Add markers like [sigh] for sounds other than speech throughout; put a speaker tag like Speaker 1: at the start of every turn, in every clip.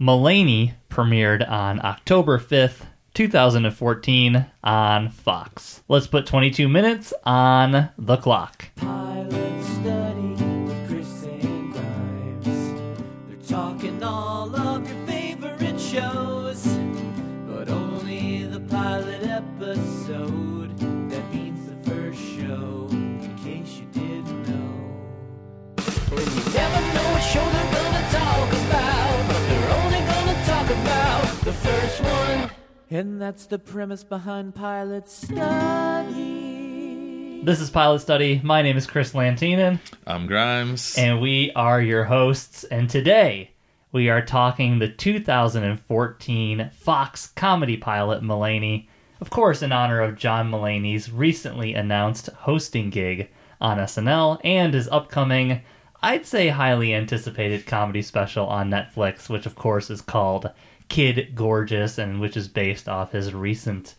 Speaker 1: Mulaney premiered on October 5th, 2014 on Fox. Let's put 22 minutes on the clock.
Speaker 2: And that's the premise behind Pilot Study.
Speaker 1: This is Pilot Study. My name is Chris Lantinen,
Speaker 3: I'm Grimes.
Speaker 1: and we are your hosts. And today we are talking the 2014 Fox comedy pilot Mulaney, of course, in honor of John Mulaney's recently announced hosting gig on SNL and his upcoming, I'd say, highly anticipated comedy special on Netflix, which, of course, is called Kid Gorgeous and which is based off his recent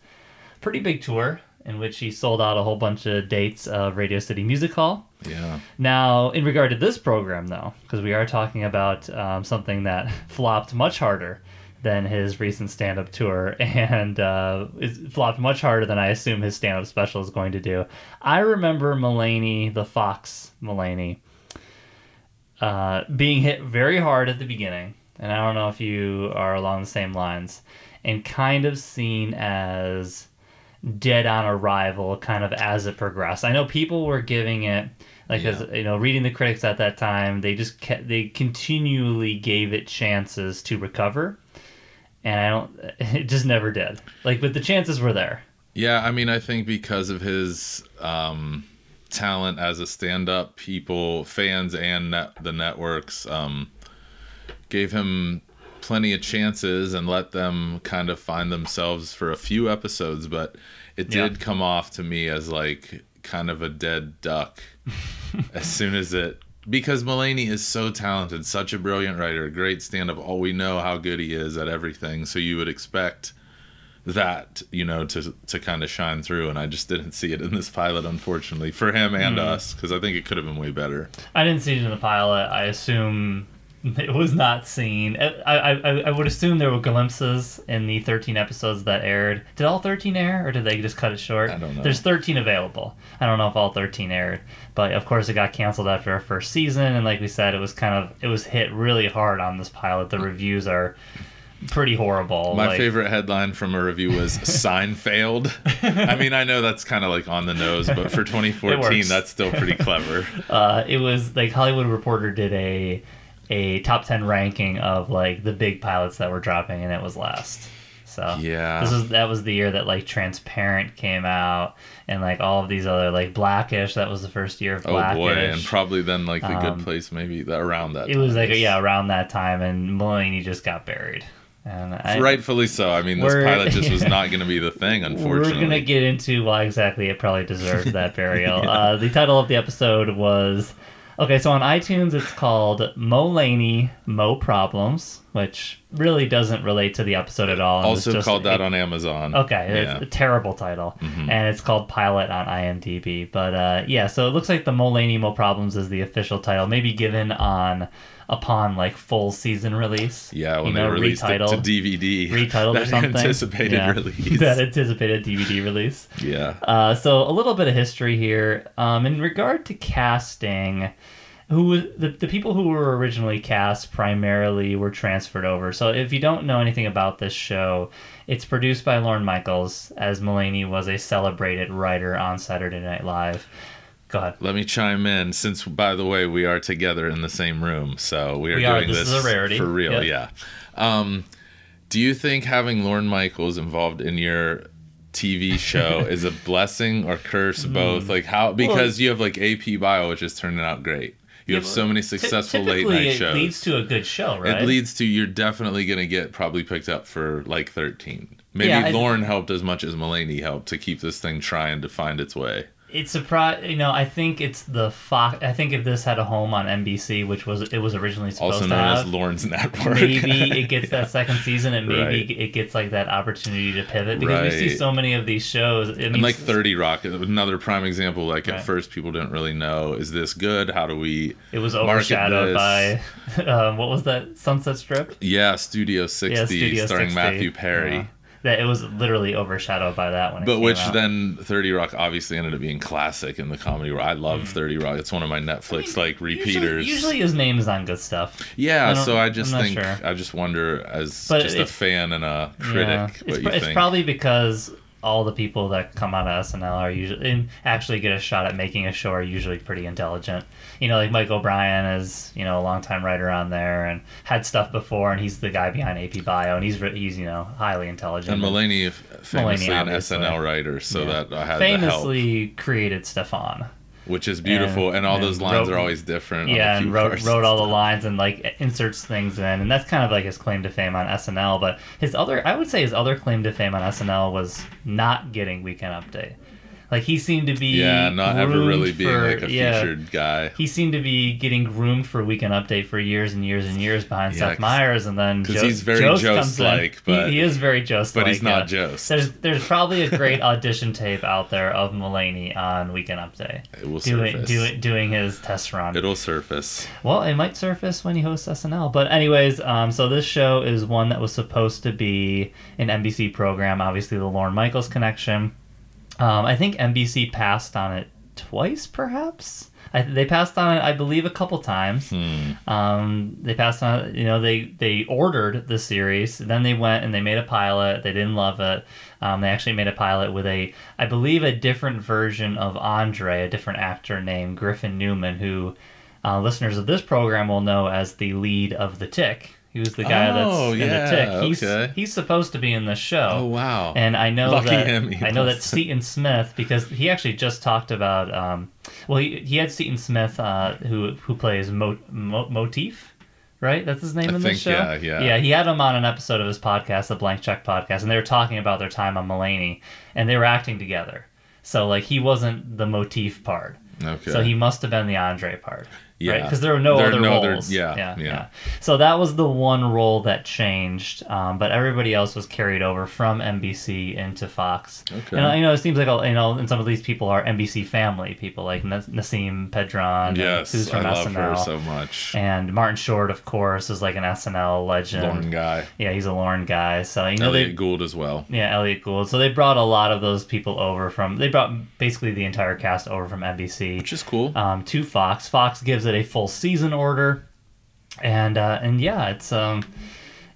Speaker 1: pretty big tour in which he sold out a whole bunch of dates of Radio City Music Hall.
Speaker 3: yeah.
Speaker 1: Now, in regard to this program, though, because we are talking about um, something that [laughs] flopped much harder than his recent stand up tour [laughs] and uh, flopped much harder than I assume his stand up special is going to do. I remember Mulaney, the Fox Mulaney, uh, being hit very hard at the beginning. And I don't know if you are along the same lines, and kind of seen as dead on arrival kind of as it progressed. I know people were giving it like as you know reading the critics at that time, they just kept, they continually gave it chances to recover. And I don't [laughs] it just never did. Like but the chances were there.
Speaker 3: Yeah, I mean, I think because of his um, talent as a stand-up, people, fans, and net, the networks um, gave him plenty of chances and let them kind of find themselves for a few episodes. But it
Speaker 1: Yeah.
Speaker 3: did come off to me as like kind of a dead duck [laughs] as soon as it. Because Mulaney is so talented, such a brilliant writer, great stand-up. All we know how good he is at everything, so you would expect that you know to to kind of shine through and i just didn't see it in this pilot unfortunately for him and hmm. us because i think it could have been way better
Speaker 1: I didn't see it in the pilot. I assume [laughs] it was not seen. I, I, I would assume there were glimpses in the 13 episodes that aired. Did all 13 air, or did they just cut it short?
Speaker 3: I don't know.
Speaker 1: There's 13 available. I don't know if all 13 aired, but of course it got canceled after our first season. And like we said, it was kind of it was hit really hard on this pilot. The reviews are pretty horrible.
Speaker 3: my
Speaker 1: like-
Speaker 3: favorite headline from a review was sign [laughs] failed i mean i know that's kind of like on the nose but for [laughs] 2014 that's still pretty clever
Speaker 1: uh, it was like Hollywood Reporter did a a top ten ranking of like the big pilots that were dropping, and it was last. So
Speaker 3: Yeah.
Speaker 1: this is that was the year that like Transparent came out, and like all of these other like Blackish. That was the first year of
Speaker 3: oh
Speaker 1: Blackish.
Speaker 3: boy and probably then like the
Speaker 1: Um,
Speaker 3: good place maybe that around that
Speaker 1: it was like yeah around that time, and Mulaney just got buried. And I,
Speaker 3: rightfully so i mean this pilot just was [laughs] not going to be the thing unfortunately
Speaker 1: We're gonna get into why exactly it probably deserved that burial. [laughs] uh, the title of the episode was okay. So on iTunes, it's called Mo Laney Mo Problems, which really doesn't relate to the episode at all. it's
Speaker 3: also
Speaker 1: just
Speaker 3: called that on amazon
Speaker 1: Okay,
Speaker 3: yeah. Mm-hmm.
Speaker 1: it's a terrible title, and it's called Pilot on IMDb. But uh, yeah, so it looks like the Mulaney Mo Problems is the official title, maybe given on upon like full season release.
Speaker 3: Yeah, when
Speaker 1: you
Speaker 3: they
Speaker 1: know,
Speaker 3: released it to DVD,
Speaker 1: retitled or something.
Speaker 3: anticipated
Speaker 1: Yeah, [laughs]
Speaker 3: release.
Speaker 1: That anticipated DVD release.
Speaker 3: yeah,
Speaker 1: Uh, so a little bit of history here. Um, in regard to casting, who the, the people who were originally cast primarily were transferred over. So if you don't know anything about this show, it's produced by Lorne Michaels, as Mulaney was a celebrated writer on Saturday Night Live. Go ahead.
Speaker 3: let me chime in. Since, by the way, we are together in the same room, so we are
Speaker 1: We are.
Speaker 3: doing
Speaker 1: This
Speaker 3: this,
Speaker 1: is a rarity.
Speaker 3: for real.
Speaker 1: Yep.
Speaker 3: Yeah. Um, do you think having Lorne Michaels involved in your TV show [laughs] is a blessing or curse?
Speaker 1: Hmm.
Speaker 3: Both, like how because you have like AP Bio, which is turning out great. You have so many successful
Speaker 1: Ty-
Speaker 3: late
Speaker 1: typically
Speaker 3: night
Speaker 1: it
Speaker 3: shows.
Speaker 1: leads to a good show, right?
Speaker 3: It leads to you're definitely gonna get probably picked up for like 13. Maybe
Speaker 1: Yeah, I-
Speaker 3: Lorne helped as much as Mulaney helped to keep this thing trying to find its way.
Speaker 1: It's a surprise. You know, I think it's the Fox. I think if this had a home on NBC, which was it was originally supposed
Speaker 3: Also
Speaker 1: to
Speaker 3: known
Speaker 1: have,
Speaker 3: as Lorne's Network.
Speaker 1: maybe [laughs] it gets that second season, and maybe
Speaker 3: Right.
Speaker 1: it gets like that opportunity to pivot because we see so many of these shows. I mean,
Speaker 3: and like 30 Rock, another prime example. Like
Speaker 1: Right.
Speaker 3: at first, people didn't really know is this good? How do we?
Speaker 1: it was overshadowed by [laughs] um, what was that Sunset Strip?
Speaker 3: Yeah, Studio 60,
Speaker 1: Yeah, Studio
Speaker 3: starring
Speaker 1: 60.
Speaker 3: Matthew Perry.
Speaker 1: Yeah. That it was literally overshadowed by that one.
Speaker 3: But which then 30 Rock obviously ended up being classic in the comedy world. I love 30 Rock. It's one of my Netflix like repeaters.
Speaker 1: Mm. Usually, usually his name is on good stuff.
Speaker 3: yeah,
Speaker 1: I
Speaker 3: so I just think
Speaker 1: sure.
Speaker 3: I just wonder as
Speaker 1: But
Speaker 3: just a fan and a critic
Speaker 1: Yeah.
Speaker 3: what
Speaker 1: It's,
Speaker 3: you
Speaker 1: pr- it's probably because all the people that come out of SNL are usually and actually get a shot at making a show are usually pretty intelligent. You know, like Mike O'Brien is you know a longtime writer on there and had stuff before, and he's the guy behind AP Bio, and he's he's you know highly intelligent.
Speaker 3: and Mulaney famously
Speaker 1: Mulaney,
Speaker 3: an. SNL writer, so
Speaker 1: Yeah.
Speaker 3: that I had
Speaker 1: famously created Stefon.
Speaker 3: Which is beautiful. And,
Speaker 1: and-
Speaker 3: all
Speaker 1: and
Speaker 3: those lines
Speaker 1: wrote-
Speaker 3: are always different.
Speaker 1: Yeah, and wrote, wrote all the lines and like inserts things in, and that's kind of like his claim to fame on SNL. But his other, I would say, his other claim to fame on SNL was not getting Weekend Update. Like he seemed to be
Speaker 3: Yeah, not ever really being
Speaker 1: for-
Speaker 3: like a
Speaker 1: yeah,
Speaker 3: featured guy.
Speaker 1: He seemed to be getting groomed for Weekend Update for years and years and years behind
Speaker 3: Yeah,
Speaker 1: Seth Meyers, and then
Speaker 3: 'cause
Speaker 1: Jo-
Speaker 3: he's very
Speaker 1: Jost in.
Speaker 3: Jost-like,
Speaker 1: He-
Speaker 3: but-
Speaker 1: he, is very Jost,
Speaker 3: but he's not Jost.
Speaker 1: There's there's probably a great [laughs] audition tape out there of Mulaney on Weekend Update
Speaker 3: It will
Speaker 1: doing
Speaker 3: surface.
Speaker 1: doing doing his test run.
Speaker 3: It'll surface.
Speaker 1: Well, it might surface when he hosts SNL. But anyways, um, so this show is one that was supposed to be an NBC program. Obviously, the Lorne Michaels connection. Um, I think NBC passed on it twice, perhaps. I, they passed on it, I believe, a couple times.
Speaker 3: Hmm.
Speaker 1: Um, they passed on. You know, they they ordered the series. Then they went and they made a pilot. They didn't love it. Um, they actually made a pilot with a, I believe, a different version of Andre, a different actor named Griffin Newman, who uh, listeners of this program will know as the lead of The Tick. He was the guy
Speaker 3: Oh,
Speaker 1: that's
Speaker 3: yeah,
Speaker 1: in The Tick. He's,
Speaker 3: okay.
Speaker 1: he's supposed to be in the show.
Speaker 3: Oh wow.
Speaker 1: And I know
Speaker 3: Lucky
Speaker 1: that
Speaker 3: him,
Speaker 1: I know that
Speaker 3: was.
Speaker 1: Seaton Smith because he actually just talked about. Um, well, he, he had Seaton Smith uh, who who plays Mo, Mo, Motif, right? That's his name
Speaker 3: I
Speaker 1: in the show.
Speaker 3: yeah, yeah.
Speaker 1: Yeah, he had him on an episode of his podcast, the Blank Check podcast, and they were talking about their time on Mulaney, and they were acting together. So like he wasn't the Motif part.
Speaker 3: okay.
Speaker 1: So he must have been the Andre part. Right? Because there were no
Speaker 3: There are
Speaker 1: other
Speaker 3: no other-
Speaker 1: roles.
Speaker 3: yeah,
Speaker 1: yeah,
Speaker 3: yeah.
Speaker 1: So that was the one role that changed, um, but everybody else was carried over from NBC into Fox.
Speaker 3: Okay.
Speaker 1: And you know, it seems like you know, and some of these people are NBC family people, like Nas- Nasim Pedrad,
Speaker 3: yes,
Speaker 1: who's from
Speaker 3: I love
Speaker 1: SNL,
Speaker 3: her so much.
Speaker 1: and Martin Short, of course, is like an SNL legend.
Speaker 3: Lorne guy.
Speaker 1: Yeah, he's a Lorne guy. So you know,
Speaker 3: Elliot
Speaker 1: they,
Speaker 3: Gould as well.
Speaker 1: yeah, Elliot Gould. So they brought a lot of those people over from. They brought basically the entire cast over from NBC
Speaker 3: Which is cool.
Speaker 1: um, to Fox. Fox gives it a full season order, and uh, and yeah, it's um,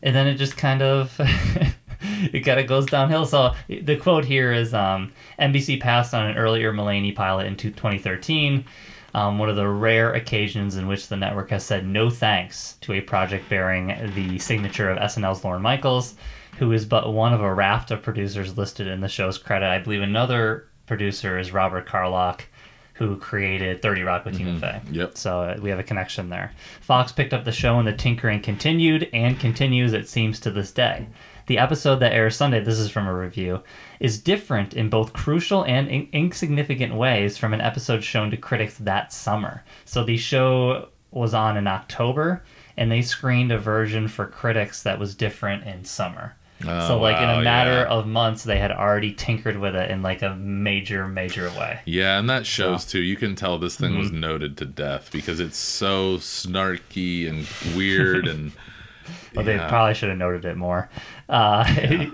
Speaker 1: and then it just kind of [laughs] it kind of goes downhill. So the quote here is um, NBC passed on an earlier Mulaney pilot in 2013. Um, one of the rare occasions in which the network has said no thanks to a project bearing the signature of SNL's Lorne Michaels, who is but one of a raft of producers listed in the show's credit. I believe another producer is Robert Carlock, who created 30 Rock with Tina Fey.
Speaker 3: Yep.
Speaker 1: So uh, we have a connection there. Fox picked up the show and the tinkering continued and continues, it seems, to this day. The episode that airs Sunday, this is from a review, is different in both crucial and in- insignificant ways from an episode shown to critics that summer. So the show was on in October, and they screened a version for critics that was different in summer.
Speaker 3: Oh,
Speaker 1: so, like in a matter
Speaker 3: yeah.
Speaker 1: of months, they had already tinkered with it in like a major, major way.
Speaker 3: Yeah, and that shows too. You can tell this thing
Speaker 1: Mm-hmm.
Speaker 3: was noted to death because it's so snarky and weird and. [laughs]
Speaker 1: Well, they probably should have noted it more. Uh,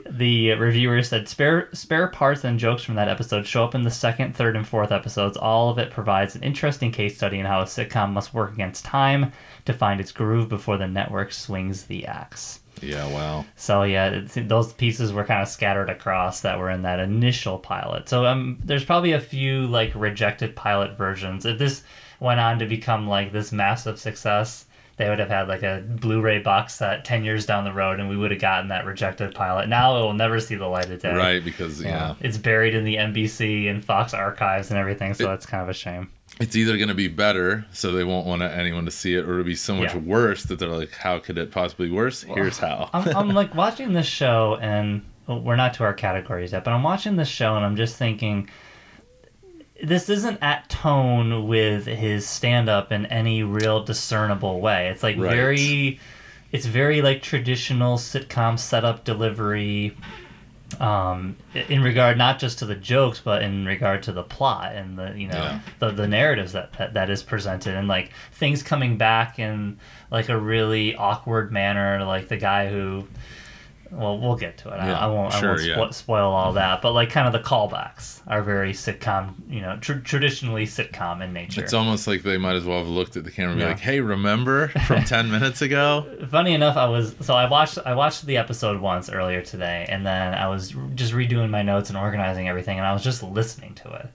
Speaker 1: [laughs] the reviewer said spare spare parts and jokes from that episode show up in the second, third, and fourth episodes. All of it provides an interesting case study in how a sitcom must work against time to find its groove before the network swings the axe.
Speaker 3: Yeah, wow.
Speaker 1: So yeah, those pieces were kind of scattered across that were in that initial pilot. So um, there's probably a few like rejected pilot versions. If this went on to become like this massive success, they would have had like a Blu-ray box set ten years down the road, and we would have gotten that rejected pilot. Now it will never see the light of day.
Speaker 3: Right, because yeah.
Speaker 1: It's buried in the NBC and Fox archives and everything, so that's kind of a shame.
Speaker 3: it's either going to be better, so they won't want anyone to see it, or it'll be so much
Speaker 1: Yeah.
Speaker 3: worse that they're like, "How could it possibly be worse?" Here's how.
Speaker 1: I'm, I'm [laughs] like watching this show, and well, we're not to our categories yet, but I'm watching this show, and I'm just thinking, this isn't at tone with his stand up in any real discernible way. It's like
Speaker 3: Right.
Speaker 1: very it's very like traditional sitcom setup delivery um in regard not just to the jokes but in regard to the plot and the you know
Speaker 3: Yeah.
Speaker 1: the the narratives that, that that is presented and like things coming back in like a really awkward manner like the guy who well we'll get to it I,
Speaker 3: Yeah,
Speaker 1: I won't
Speaker 3: sure,
Speaker 1: I won't spo-
Speaker 3: yeah.
Speaker 1: spoil all mm-hmm. that but like kind of the callbacks are very sitcom you know tr- traditionally sitcom in nature
Speaker 3: It's almost like they might as well have looked at the camera and be like, "Hey, remember from [laughs] ten minutes ago?"
Speaker 1: funny enough i was so i watched i watched the episode once earlier today and then i was just redoing my notes and organizing everything and i was just listening to it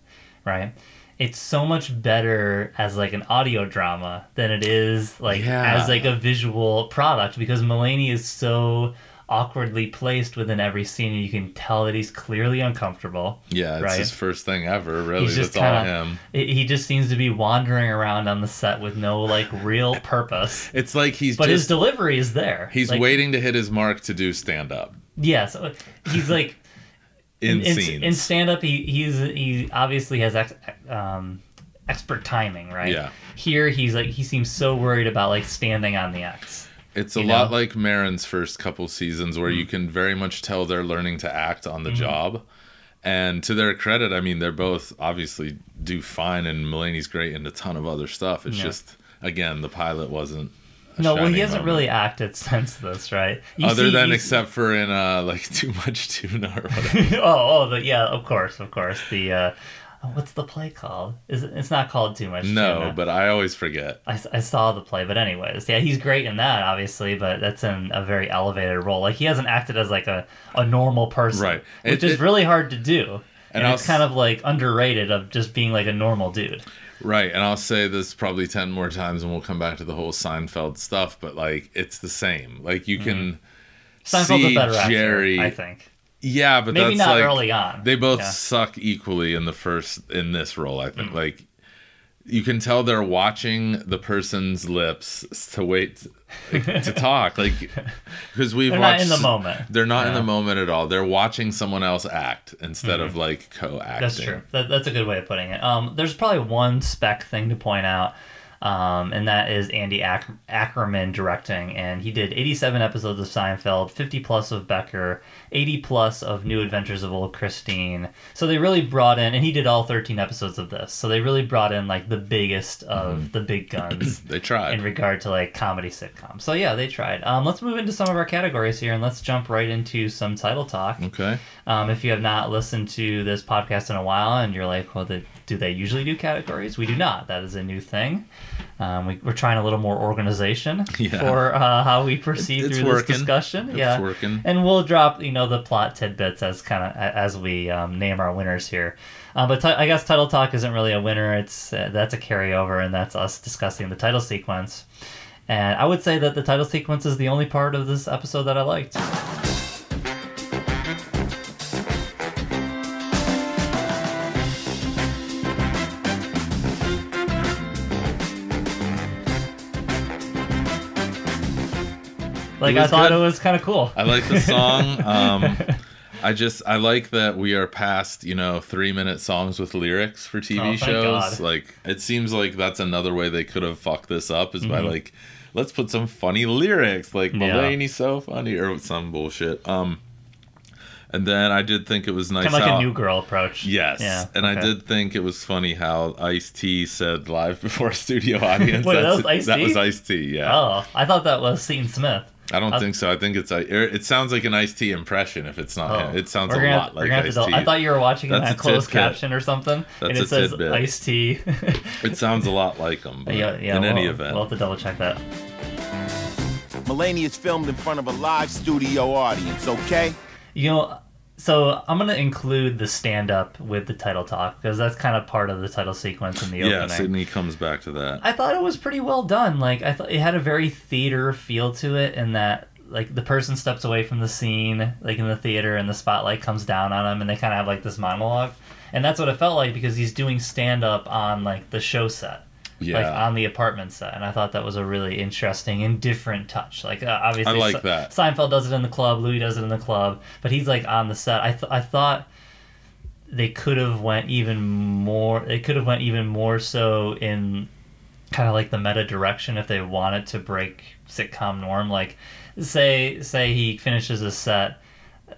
Speaker 1: right it's so much better as like an audio drama than it is like
Speaker 3: Yeah.
Speaker 1: as like a visual product because Mulaney is so awkwardly placed within every scene and you can tell that he's clearly uncomfortable
Speaker 3: Yeah, it's
Speaker 1: Right.
Speaker 3: his first thing ever. Really,
Speaker 1: He's just
Speaker 3: that's all
Speaker 1: kinda-
Speaker 3: him.
Speaker 1: It- he just seems to be wandering around on the set with no like real [laughs] purpose
Speaker 3: It's like he's
Speaker 1: but his delivery is there
Speaker 3: he's
Speaker 1: Like,
Speaker 3: waiting to hit his mark to do stand up
Speaker 1: Yeah, so he's like [laughs]
Speaker 3: in,
Speaker 1: in,
Speaker 3: scenes.
Speaker 1: in stand up. He he's he obviously has ex, um, expert timing, right?
Speaker 3: Yeah.
Speaker 1: Here he's like he seems so worried about like standing on the X.
Speaker 3: It's a
Speaker 1: you
Speaker 3: lot like Maron's first couple seasons where you
Speaker 1: Mm.
Speaker 3: can very much tell they're learning to act on the
Speaker 1: Mm-hmm.
Speaker 3: job. And to their credit, I mean, they're both obviously do fine, and Mulaney's great in a ton of other stuff. It's
Speaker 1: Yeah.
Speaker 3: just, again, the pilot wasn't.
Speaker 1: No, well, he hasn't
Speaker 3: moment.
Speaker 1: really acted since this, right? You
Speaker 3: Other
Speaker 1: see-
Speaker 3: than except for in uh like [laughs] too much tuna or [laughs] whatever.
Speaker 1: oh, oh, the, yeah, of course, of course. The uh, Oh, what's the play called? Is it, it's not called too much?
Speaker 3: no,
Speaker 1: Tuna.
Speaker 3: but I always forget.
Speaker 1: I, I saw the play, but anyways, yeah, he's great in that, obviously, but that's in a very elevated role. Like he hasn't acted as like a, a normal person,
Speaker 3: Right.
Speaker 1: Which
Speaker 3: It-
Speaker 1: is really hard to do, and,
Speaker 3: And
Speaker 1: it's kind of like underrated of just being like a normal dude.
Speaker 3: Right, and I'll say this probably ten more times, and we'll come back to the whole Seinfeld stuff. But like, it's the same. Like you mm-hmm. can
Speaker 1: Seinfeld's
Speaker 3: see
Speaker 1: a better actor,
Speaker 3: Jerry.
Speaker 1: I think.
Speaker 3: Yeah, but
Speaker 1: Maybe
Speaker 3: that's
Speaker 1: not
Speaker 3: like
Speaker 1: early on.
Speaker 3: they both
Speaker 1: Yeah.
Speaker 3: suck equally in the first in this role. I
Speaker 1: Mm.
Speaker 3: think like you can tell they're watching the person's lips to wait to [laughs] talk, like [laughs] because we've
Speaker 1: They're not
Speaker 3: watched.
Speaker 1: in the moment.
Speaker 3: They're not in the moment at all. They're watching someone else act instead of like co-acting.
Speaker 1: That's true. That, that's a good way of putting it. Um, there's probably one spec thing to point out, um, and that is Andy Ack- Ackerman directing, and he did 87 episodes of Seinfeld, 50 plus of Becker, 80 plus of New Adventures of Old Christine. So they really brought in, and he did all 13 episodes of this. So they really brought in like the biggest of the big [clears throat] guns.
Speaker 3: They tried.
Speaker 1: in regard to like comedy sitcoms. So yeah, they tried. Um, let's move into some of our categories here, and let's jump right into some title talk.
Speaker 3: okay.
Speaker 1: Um, if you have not listened to this podcast in a while and you're like, well, the, do they usually do categories? We do not. That is a new thing. Um, we, we're trying a little more organization [laughs]
Speaker 3: Yeah.
Speaker 1: for uh, how we proceed
Speaker 3: It's
Speaker 1: through
Speaker 3: working.
Speaker 1: this discussion.
Speaker 3: It's
Speaker 1: yeah,
Speaker 3: working.
Speaker 1: and we'll drop you know the plot tidbits as kind of as we um, name our winners here. Uh, but ti- I guess title talk isn't really a winner. It's uh, that's a carryover, and that's us discussing the title sequence. And I would say that the title sequence is the only part of this episode that I liked. Like I thought
Speaker 3: good.
Speaker 1: it was kind of cool.
Speaker 3: I like the song. [laughs] Um, I just I like that we are past you know three minute songs with lyrics for TV
Speaker 1: Oh,
Speaker 3: shows.
Speaker 1: God.
Speaker 3: Like it seems like that's another way they could have fucked this up is
Speaker 1: Mm-hmm.
Speaker 3: by like let's put some funny lyrics like
Speaker 1: Yeah.
Speaker 3: Mulaney's so funny or some bullshit. Um, and then I did think it was nice
Speaker 1: kind of like
Speaker 3: how
Speaker 1: a new girl approach.
Speaker 3: Yes,
Speaker 1: Yeah.
Speaker 3: and I did think it was funny how Ice T said live before a studio audience. [laughs]
Speaker 1: Wait, that was Ice-T?
Speaker 3: That was Ice T. Yeah.
Speaker 1: Oh, I thought that was Seaton Smith.
Speaker 3: I don't
Speaker 1: I-
Speaker 3: think so. I think it's I- er, it sounds like an Ice T impression. If it's not,
Speaker 1: Oh,
Speaker 3: him. it sounds
Speaker 1: We're
Speaker 3: a
Speaker 1: gonna-
Speaker 3: lot
Speaker 1: we're
Speaker 3: like
Speaker 1: gonna have to
Speaker 3: Ice
Speaker 1: del-
Speaker 3: T.
Speaker 1: I thought you were watching it
Speaker 3: That's
Speaker 1: on
Speaker 3: a
Speaker 1: closed
Speaker 3: tidbit.
Speaker 1: caption or something, and it says
Speaker 3: tidbit.
Speaker 1: iced tea.
Speaker 3: It sounds a lot like him. But [laughs]
Speaker 1: yeah, yeah.
Speaker 3: in
Speaker 1: we'll,
Speaker 3: any event,
Speaker 1: we'll have to double check that.
Speaker 4: Mulaney is filmed in front of a live studio audience, okay?
Speaker 1: You know, so I'm gonna include the stand up with the title talk because that's kind of part of the title sequence in the opening. yeah.
Speaker 3: Sydney comes back to that.
Speaker 1: I thought it was pretty well done. Like I thought it had a very theater feel to it, in that like the person steps away from the scene, like in the theater, and the spotlight comes down on them, and they kind of have like this monologue, and that's what it felt like because he's doing stand up on like the show set. Like
Speaker 3: Yeah.
Speaker 1: on the apartment set, and I thought that was a really interesting and different touch. Like uh, obviously,
Speaker 3: I like
Speaker 1: Se-
Speaker 3: that.
Speaker 1: Seinfeld does it in the club, Louis does it in the club, but he's like on the set. I th- I thought they could have went even more. They could have went even more so in kind of like the meta direction if they wanted to break sitcom norm. Like, say say he finishes a set,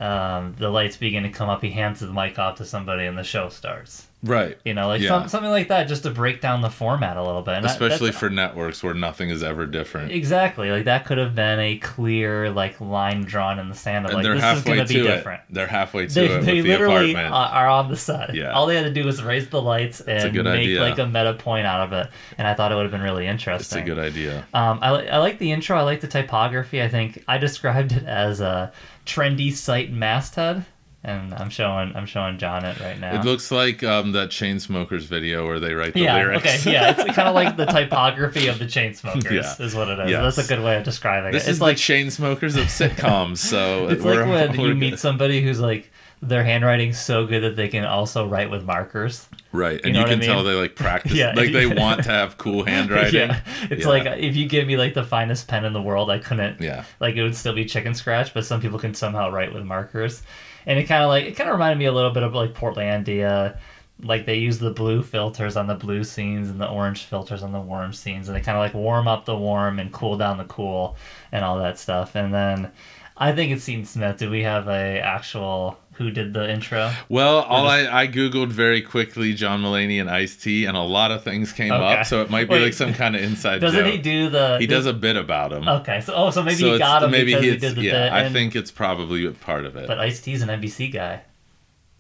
Speaker 1: um, the lights begin to come up. He hands the mic off to somebody, and the show starts.
Speaker 3: Right.
Speaker 1: You know, like
Speaker 3: Yeah.
Speaker 1: some, something like that, just to break down the format a little bit. And
Speaker 3: Especially for networks where nothing is ever different.
Speaker 1: exactly like that could have been a clear like line drawn in the sand of
Speaker 3: And
Speaker 1: like this is going to be
Speaker 3: it.
Speaker 1: different.
Speaker 3: They're halfway to
Speaker 1: They,
Speaker 3: it
Speaker 1: they
Speaker 3: the
Speaker 1: literally
Speaker 3: apartment.
Speaker 1: are on the set.
Speaker 3: Yeah.
Speaker 1: All they had to do was raise the lights and make
Speaker 3: idea.
Speaker 1: like a meta point out of it, and I thought it would have been really interesting.
Speaker 3: it's a good idea.
Speaker 1: Um, I, I like the intro. I like the typography. I think I described it as a trendy site masthead, and I'm showing I'm showing John it right now.
Speaker 3: It looks like um, that Chainsmokers video where they write the
Speaker 1: yeah.
Speaker 3: lyrics.
Speaker 1: Okay. Yeah. It's [laughs] kind of like the typography of the Chainsmokers
Speaker 3: Yeah.
Speaker 1: is what it is.
Speaker 3: Yes.
Speaker 1: That's a good way of describing
Speaker 3: This
Speaker 1: it.
Speaker 3: is
Speaker 1: It's like
Speaker 3: Chainsmokers of sitcoms. So [laughs]
Speaker 1: it's like when you
Speaker 3: good.
Speaker 1: meet somebody who's like their handwriting's so good that they can also write with markers.
Speaker 3: right, and
Speaker 1: know
Speaker 3: you,
Speaker 1: what I
Speaker 3: can tell they like practice. [laughs]
Speaker 1: Yeah.
Speaker 3: like they want to have cool handwriting.
Speaker 1: Yeah, it's
Speaker 3: Yeah.
Speaker 1: like if you give me like the finest pen in the world, I couldn't.
Speaker 3: Yeah.
Speaker 1: Like it would still be chicken scratch, but some people can somehow write with markers, and it kind of like it kind of reminded me a little bit of like Portlandia. Like they use the blue filters on the blue scenes and the orange filters on the warm scenes, and they kind of like warm up the warm and cool down the cool and all that stuff. And then I think it's Seaton Smith. Do we have a actual who did the intro?
Speaker 3: Well, all I, I googled very quickly John Mulaney and Ice T, and a lot of things came
Speaker 1: Okay.
Speaker 3: up. So it might be
Speaker 1: Wait,
Speaker 3: like some kind of inside
Speaker 1: Doesn't
Speaker 3: joke.
Speaker 1: he do the?
Speaker 3: He does a bit about him.
Speaker 1: Okay, so oh, so maybe
Speaker 3: so
Speaker 1: he got him
Speaker 3: maybe
Speaker 1: because he did the
Speaker 3: yeah.
Speaker 1: bit.
Speaker 3: I think it's probably a part of it.
Speaker 1: But Ice T's an NBC guy.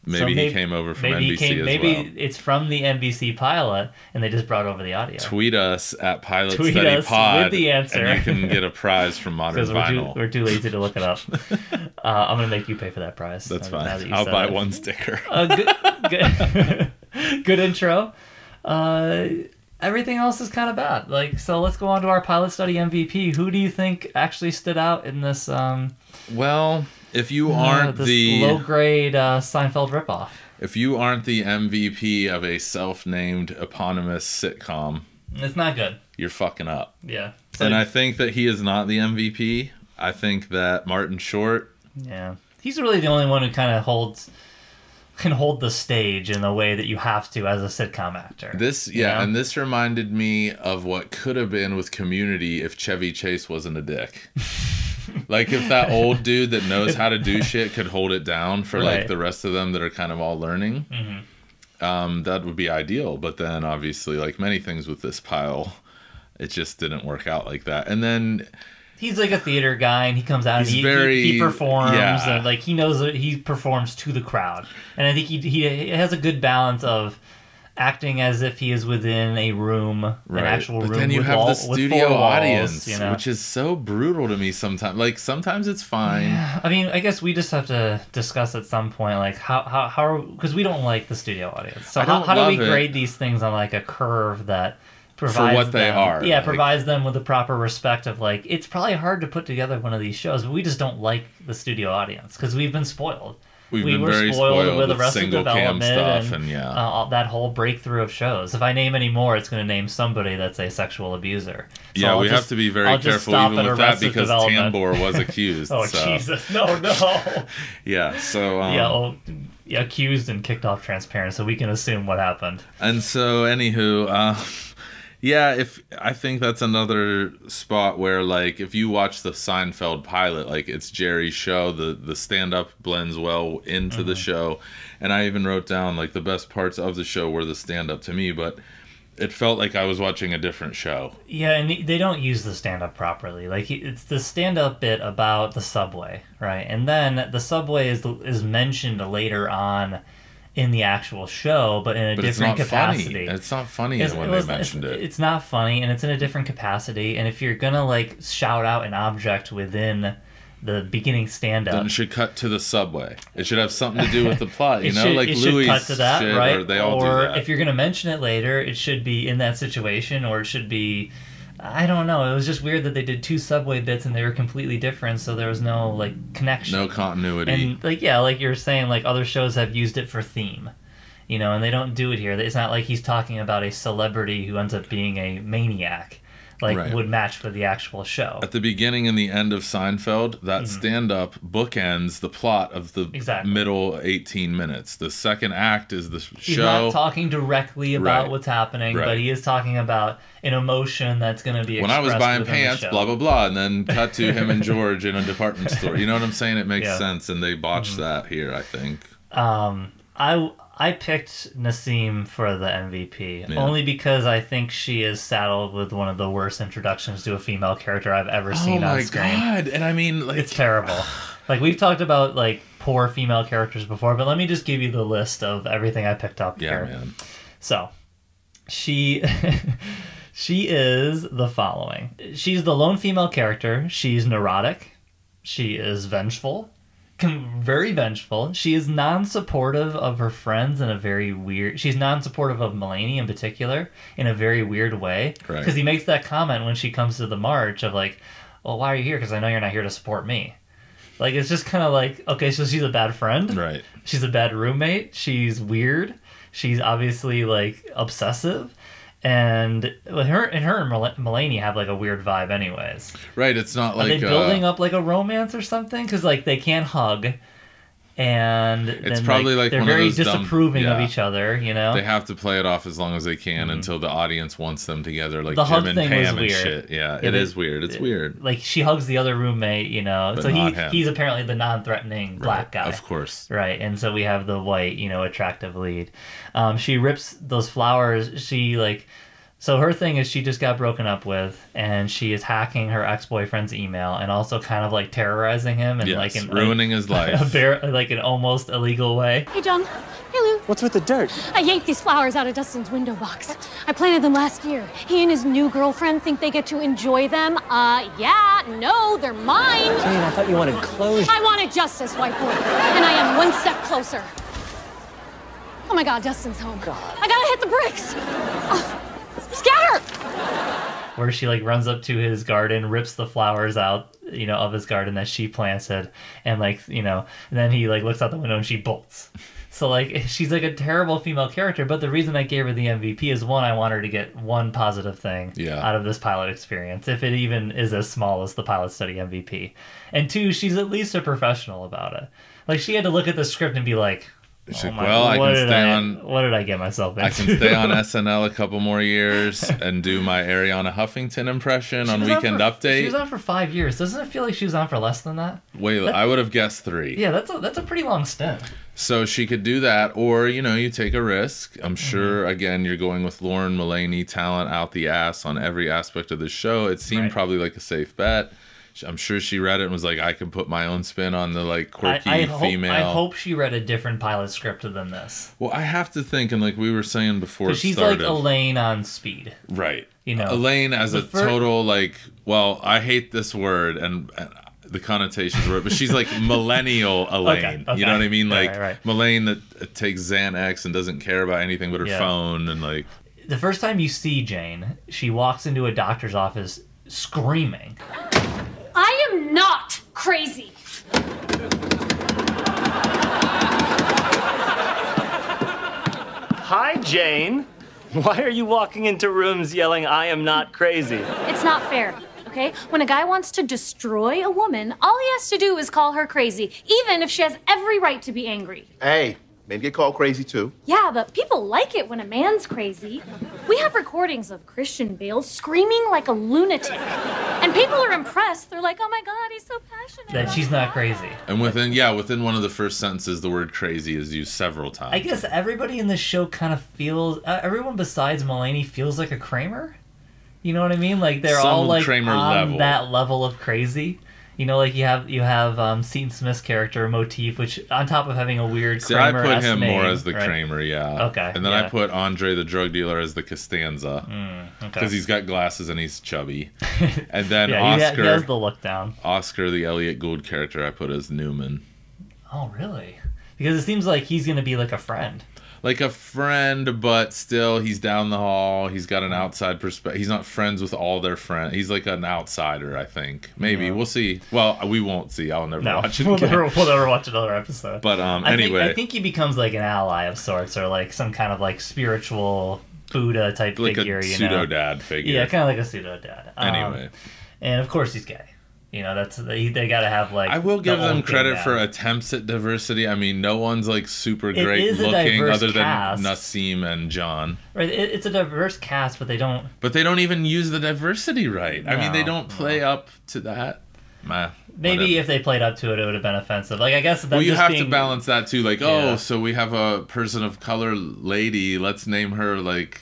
Speaker 3: Maybe,
Speaker 1: So
Speaker 3: he came over from
Speaker 1: maybe
Speaker 3: NBC
Speaker 1: came,
Speaker 3: as
Speaker 1: maybe
Speaker 3: well.
Speaker 1: it's from the NBC pilot, and they just brought over the audio.
Speaker 3: Tweet us at Pilot
Speaker 1: Tweet
Speaker 3: Study
Speaker 1: us
Speaker 3: Pod,
Speaker 1: with the answer.
Speaker 3: and you can get a [laughs] prize from Modern
Speaker 1: we're too,
Speaker 3: Vinyl.
Speaker 1: we're too lazy to look it up. [laughs] uh, I'm gonna make you pay for that prize.
Speaker 3: That's
Speaker 1: now that
Speaker 3: fine. I'll buy
Speaker 1: it.
Speaker 3: one sticker. [laughs]
Speaker 1: Uh, good, good, good intro. Uh, everything else is kind of bad. Like, so let's go on to our pilot study MVP. Who do you think actually stood out in this? Um,
Speaker 3: Well, if you
Speaker 1: uh,
Speaker 3: aren't
Speaker 1: this
Speaker 3: the
Speaker 1: low grade uh, Seinfeld ripoff?
Speaker 3: if you aren't the MVP of a self-named eponymous sitcom,
Speaker 1: It's not good.
Speaker 3: you're fucking up.
Speaker 1: Yeah.
Speaker 3: and I think that he is not the MVP. I think that Martin Short
Speaker 1: Yeah, he's really the only one who kind of holds can hold the stage in the way that you have to as a sitcom actor.
Speaker 3: This
Speaker 1: you
Speaker 3: yeah,
Speaker 1: know?
Speaker 3: and this reminded me of what could have been with Community if Chevy Chase wasn't a dick. [laughs] like if that old [laughs] dude that knows how to do shit could hold it down for like the rest of them that are kind of all learning. Um, that would be ideal. But then obviously, like many things with this pile, it just didn't work out like that. And then
Speaker 1: he's like a theater guy, and he comes out and
Speaker 3: He's
Speaker 1: he,
Speaker 3: very-
Speaker 1: he, he performs,
Speaker 3: yeah.
Speaker 1: and like he knows that he performs to the crowd, and I think he he has a good balance of acting as if he is within a room, an actual
Speaker 3: but
Speaker 1: room.
Speaker 3: then you
Speaker 1: with
Speaker 3: have
Speaker 1: wall-
Speaker 3: the studio
Speaker 1: four walls,
Speaker 3: audience,
Speaker 1: you know?
Speaker 3: which is so brutal to me sometimes. Like sometimes it's fine.
Speaker 1: I mean, I guess we just have to discuss at some point, like how how how because we don't like the studio audience. So how, how do we
Speaker 3: love it.
Speaker 1: grade these things on like a curve that provides
Speaker 3: what they
Speaker 1: them-
Speaker 3: are,
Speaker 1: Yeah,
Speaker 3: like-
Speaker 1: provides them with the proper respect of like it's probably hard to put together one of these shows, but we just don't like the studio audience because we've been spoiled.
Speaker 3: We've
Speaker 1: we
Speaker 3: been
Speaker 1: were
Speaker 3: very
Speaker 1: spoiled,
Speaker 3: spoiled
Speaker 1: with
Speaker 3: with
Speaker 1: Arrested Development
Speaker 3: stuff
Speaker 1: and,
Speaker 3: and, yeah.
Speaker 1: uh, all- that whole breakthrough of shows. If I name any more, it's going to name somebody that's a sexual abuser. So
Speaker 3: yeah,
Speaker 1: I'll
Speaker 3: we
Speaker 1: just-
Speaker 3: have to be very
Speaker 1: I'll
Speaker 3: careful even with that because. Tambor was [laughs] accused.
Speaker 1: Oh
Speaker 3: so,
Speaker 1: Jesus! No, no. [laughs]
Speaker 3: Yeah, so um,
Speaker 1: yeah, oh, yeah, accused and kicked off transparent, so we can assume what happened.
Speaker 3: and so anywho, uh, yeah, if I think that's another spot where like if you watch the Seinfeld pilot, like it's Jerry's show, the the stand up blends well into the mm-hmm. show, and I even wrote down like the best parts of the show were the stand up to me, but it felt like I was watching a different show.
Speaker 1: Yeah, and they don't use the stand up properly. Like it's the stand up bit about the subway, right? And then the subway is is mentioned later on in the actual show, but in a
Speaker 3: But it's
Speaker 1: different
Speaker 3: not
Speaker 1: capacity.
Speaker 3: funny. It's not funny
Speaker 1: It's-
Speaker 3: when
Speaker 1: it
Speaker 3: they mentioned
Speaker 1: it's,
Speaker 3: it.
Speaker 1: It's not funny, and it's in a different capacity. And if you're gonna like shout out an object within the beginning stand
Speaker 3: Then
Speaker 1: up,
Speaker 3: it should cut to the subway. It should have something to do with the [laughs] plot, you know,
Speaker 1: should,
Speaker 3: like Louis
Speaker 1: cut to that,
Speaker 3: shit,
Speaker 1: right?
Speaker 3: or they all
Speaker 1: or
Speaker 3: do that.
Speaker 1: if you're gonna mention it later, it should be in that situation, or it should be. I don't know. It was just weird that they did two subway bits and they were completely different, so there was no like connection.
Speaker 3: no continuity.
Speaker 1: And like yeah, like you're saying, like other shows have used it for theme, you know, and they don't do it here. It's not like he's talking about a celebrity who ends up being a maniac. Like
Speaker 3: Right.
Speaker 1: would match for the actual show.
Speaker 3: At the beginning and the end of Seinfeld, that stand up bookends the plot of the
Speaker 1: Mm-hmm. Exactly.
Speaker 3: middle 18 minutes. The second act is the
Speaker 1: He's
Speaker 3: show.
Speaker 1: He's not talking directly about
Speaker 3: Right.
Speaker 1: what's happening,
Speaker 3: Right.
Speaker 1: but he is talking about an emotion that's going to be.
Speaker 3: when I was buying pants, blah blah blah, and then cut to him and [laughs] George in a department store. You know what I'm saying? It makes
Speaker 1: Yeah. Mm-hmm.
Speaker 3: sense, and they botched that here. I think.
Speaker 1: Um, I I picked Nasim for the MVP
Speaker 3: Yeah.
Speaker 1: only because I think she is saddled with one of the worst introductions to a female character I've ever
Speaker 3: Oh
Speaker 1: seen on
Speaker 3: my god! And I mean, like,
Speaker 1: It's terrible. like we've talked about like poor female characters before, but let me just give you the list of everything I picked up
Speaker 3: yeah,
Speaker 1: here.
Speaker 3: man.
Speaker 1: So, she [laughs] she is the following. She's the lone female character. She's neurotic. She is vengeful. Very vengeful. She is non-supportive of her friends in a very weird. She's non-supportive of Mulaney in particular in a very weird way.
Speaker 3: Right.
Speaker 1: Because he makes that comment when she comes to the march of like, "Well, why are you here? Because I know you're not here to support me." Like it's just kind of like, okay, so she's a bad friend.
Speaker 3: Right.
Speaker 1: She's a bad roommate. She's weird. She's obviously like obsessive, and her and her and Mel- Mulaney have like a weird vibe, anyways.
Speaker 3: Right. It's not like Are
Speaker 1: they building
Speaker 3: uh,
Speaker 1: up like a romance or something? Because like they can't hug, and
Speaker 3: It's
Speaker 1: then,
Speaker 3: probably like
Speaker 1: they're
Speaker 3: one of
Speaker 1: very
Speaker 3: those dumb-
Speaker 1: disapproving of each other. You know,
Speaker 3: they have to play it off as long as they can until the audience wants them together, like
Speaker 1: Mm-hmm. The hug
Speaker 3: and
Speaker 1: thing was
Speaker 3: Pam and
Speaker 1: weird.
Speaker 3: shit. Yeah,
Speaker 1: Yeah,
Speaker 3: it
Speaker 1: they-
Speaker 3: is weird. It's weird.
Speaker 1: like she hugs the other roommate. You know,
Speaker 3: But
Speaker 1: so he
Speaker 3: him.
Speaker 1: he's apparently the non-threatening black guy.
Speaker 3: Of course.
Speaker 1: Right, and so we have the white, you know, attractive lead. Um, she rips those flowers. She like, so her thing is she just got broken up with, and she is hacking her ex boyfriend's email, and also kind of like terrorizing him, and
Speaker 3: Yes.
Speaker 1: like in
Speaker 3: ruining his
Speaker 1: like, [laughs] a
Speaker 3: life.
Speaker 1: bare, like an almost illegal way.
Speaker 5: Hey, John. Hey, Lou.
Speaker 6: What's with the dirt?
Speaker 5: I yanked these flowers out of Dustin's window box. I planted them last year. He and his new girlfriend think they get to enjoy them. Uh, yeah, no, they're mine.
Speaker 6: Jane, I thought you wanted closure.
Speaker 5: I wanted justice, white boy, and I am one step closer. Oh my God, Dustin's home. I gotta hit the bricks. Oh, scatter!
Speaker 1: where she like runs up to his garden, rips the flowers out, you know, of his garden that she planted, and like you know, and then he like looks out the window and she bolts. So like [laughs] she's like a terrible female character, but the reason I gave her the MVP is one, I want her to get one positive thing
Speaker 3: Yeah.
Speaker 1: out of this pilot experience, if it even is as small as the pilot study MVP, and two, she's at least a professional about it. Like she had to look at the script and be like.
Speaker 3: She's
Speaker 1: "Oh
Speaker 3: like, well, I can stay
Speaker 1: I-
Speaker 3: on-
Speaker 1: What did I get myself into?
Speaker 3: I can stay on SNL [laughs] a couple more years [laughs] and do my Arianna Huffington impression
Speaker 1: She
Speaker 3: on Weekend
Speaker 1: for, She was on for five years. Doesn't it feel like she was on for less than that?
Speaker 3: Wait, I would have guessed three.
Speaker 1: Yeah, that's a that's a pretty long stint.
Speaker 3: So she could do that, or you know, you take a risk. I'm
Speaker 1: Mm-hmm.
Speaker 3: sure again you're going with Lorne Mulaney, talent out the ass on every aspect of the show. It seemed
Speaker 1: Right.
Speaker 3: probably like a safe bet. I'm sure she read it and was like, I can put my own spin on the like quirky
Speaker 1: I, I hope,
Speaker 3: female.
Speaker 1: I hope she read a different pilot script than this.
Speaker 3: Well, I have to think, and like we were saying before,
Speaker 1: she's
Speaker 3: started,
Speaker 1: like Elaine on speed.
Speaker 3: right?
Speaker 1: you know.
Speaker 3: Elaine as a total like. Well, I hate this word and. and the connotations were, but she's like millennial [laughs] Elaine.
Speaker 1: okay. okay.
Speaker 3: You know what I mean? Like
Speaker 1: right, right.
Speaker 3: Elaine that takes Xanax and doesn't care about anything but her
Speaker 1: Yeah.
Speaker 3: phone and like
Speaker 1: The first time you see Jane, she walks into a doctor's office screaming.
Speaker 5: I am not crazy.
Speaker 6: Hi, Jane. Why are you walking into rooms yelling, I am not crazy?
Speaker 5: It's not fair, okay? When a guy wants to destroy a woman, all he has to do is call her crazy, even if she has every right to be angry.
Speaker 4: Hey, men get called crazy too.
Speaker 5: Yeah, but people like it when a man's crazy. We have recordings of Christian Bale screaming like a lunatic. And people are impressed. They're like, oh my god, he's so passionate.
Speaker 1: That she's not crazy.
Speaker 3: And within yeah, within one of the first sentences, the word "crazy" is used several times.
Speaker 1: I guess everybody in this show kind of feels. Uh, everyone besides Mulaney feels like a Kramer. You know what I mean? Like they're
Speaker 3: Some
Speaker 1: all like
Speaker 3: Kramer
Speaker 1: on
Speaker 3: level.
Speaker 1: that level of crazy. You know, like you have you have um, Seaton Smith's character motif, which on top of having a weird
Speaker 3: See, I put him more as the
Speaker 1: right?
Speaker 3: Kramer, yeah.
Speaker 1: Okay,
Speaker 3: And then I put Andre the drug dealer as the Costanza because
Speaker 1: Okay.
Speaker 3: he's got glasses and he's chubby. [laughs] and then
Speaker 1: yeah,
Speaker 3: Oscar,
Speaker 1: he has the look down.
Speaker 3: Oscar the Elliot Gould character, I put as Newman.
Speaker 1: Oh, really? Because it seems like he's gonna be like a friend.
Speaker 3: Like a friend, but still he's down the hall. He's got an outside perspective. He's not friends with all their friends. He's like an outsider, I think. Maybe we'll see. Well, we won't see. I'll never
Speaker 1: No,
Speaker 3: watch it. [laughs]
Speaker 1: we'll never, we'll never watch another episode.
Speaker 3: But um,
Speaker 1: I think-
Speaker 3: anyway,
Speaker 1: I think he becomes like an ally of sorts, or like some kind of like spiritual Buddha type figure.
Speaker 3: like
Speaker 1: figure,
Speaker 3: a
Speaker 1: you
Speaker 3: pseudo
Speaker 1: know.
Speaker 3: dad figure.
Speaker 1: Yeah, kind of like a pseudo dad. Um,
Speaker 3: Anyway.
Speaker 1: and of course he's gay. You know, that's they, they got to have like.
Speaker 3: I will
Speaker 1: the
Speaker 3: give them credit for attempts at diversity. I mean, no one's like super
Speaker 1: It
Speaker 3: great looking other
Speaker 1: cast.
Speaker 3: than Nasim and John.
Speaker 1: Right, it, it's a diverse cast, but they don't.
Speaker 3: But they don't even use the diversity right. I mean, they don't play up to that.
Speaker 1: Maybe
Speaker 3: whatever.
Speaker 1: if they played up to it, it would have been offensive. Like I guess.
Speaker 3: Well, you have
Speaker 1: being,
Speaker 3: to balance that too. Like,
Speaker 1: Yeah.
Speaker 3: oh, so we have a person of color lady. Let's name her like,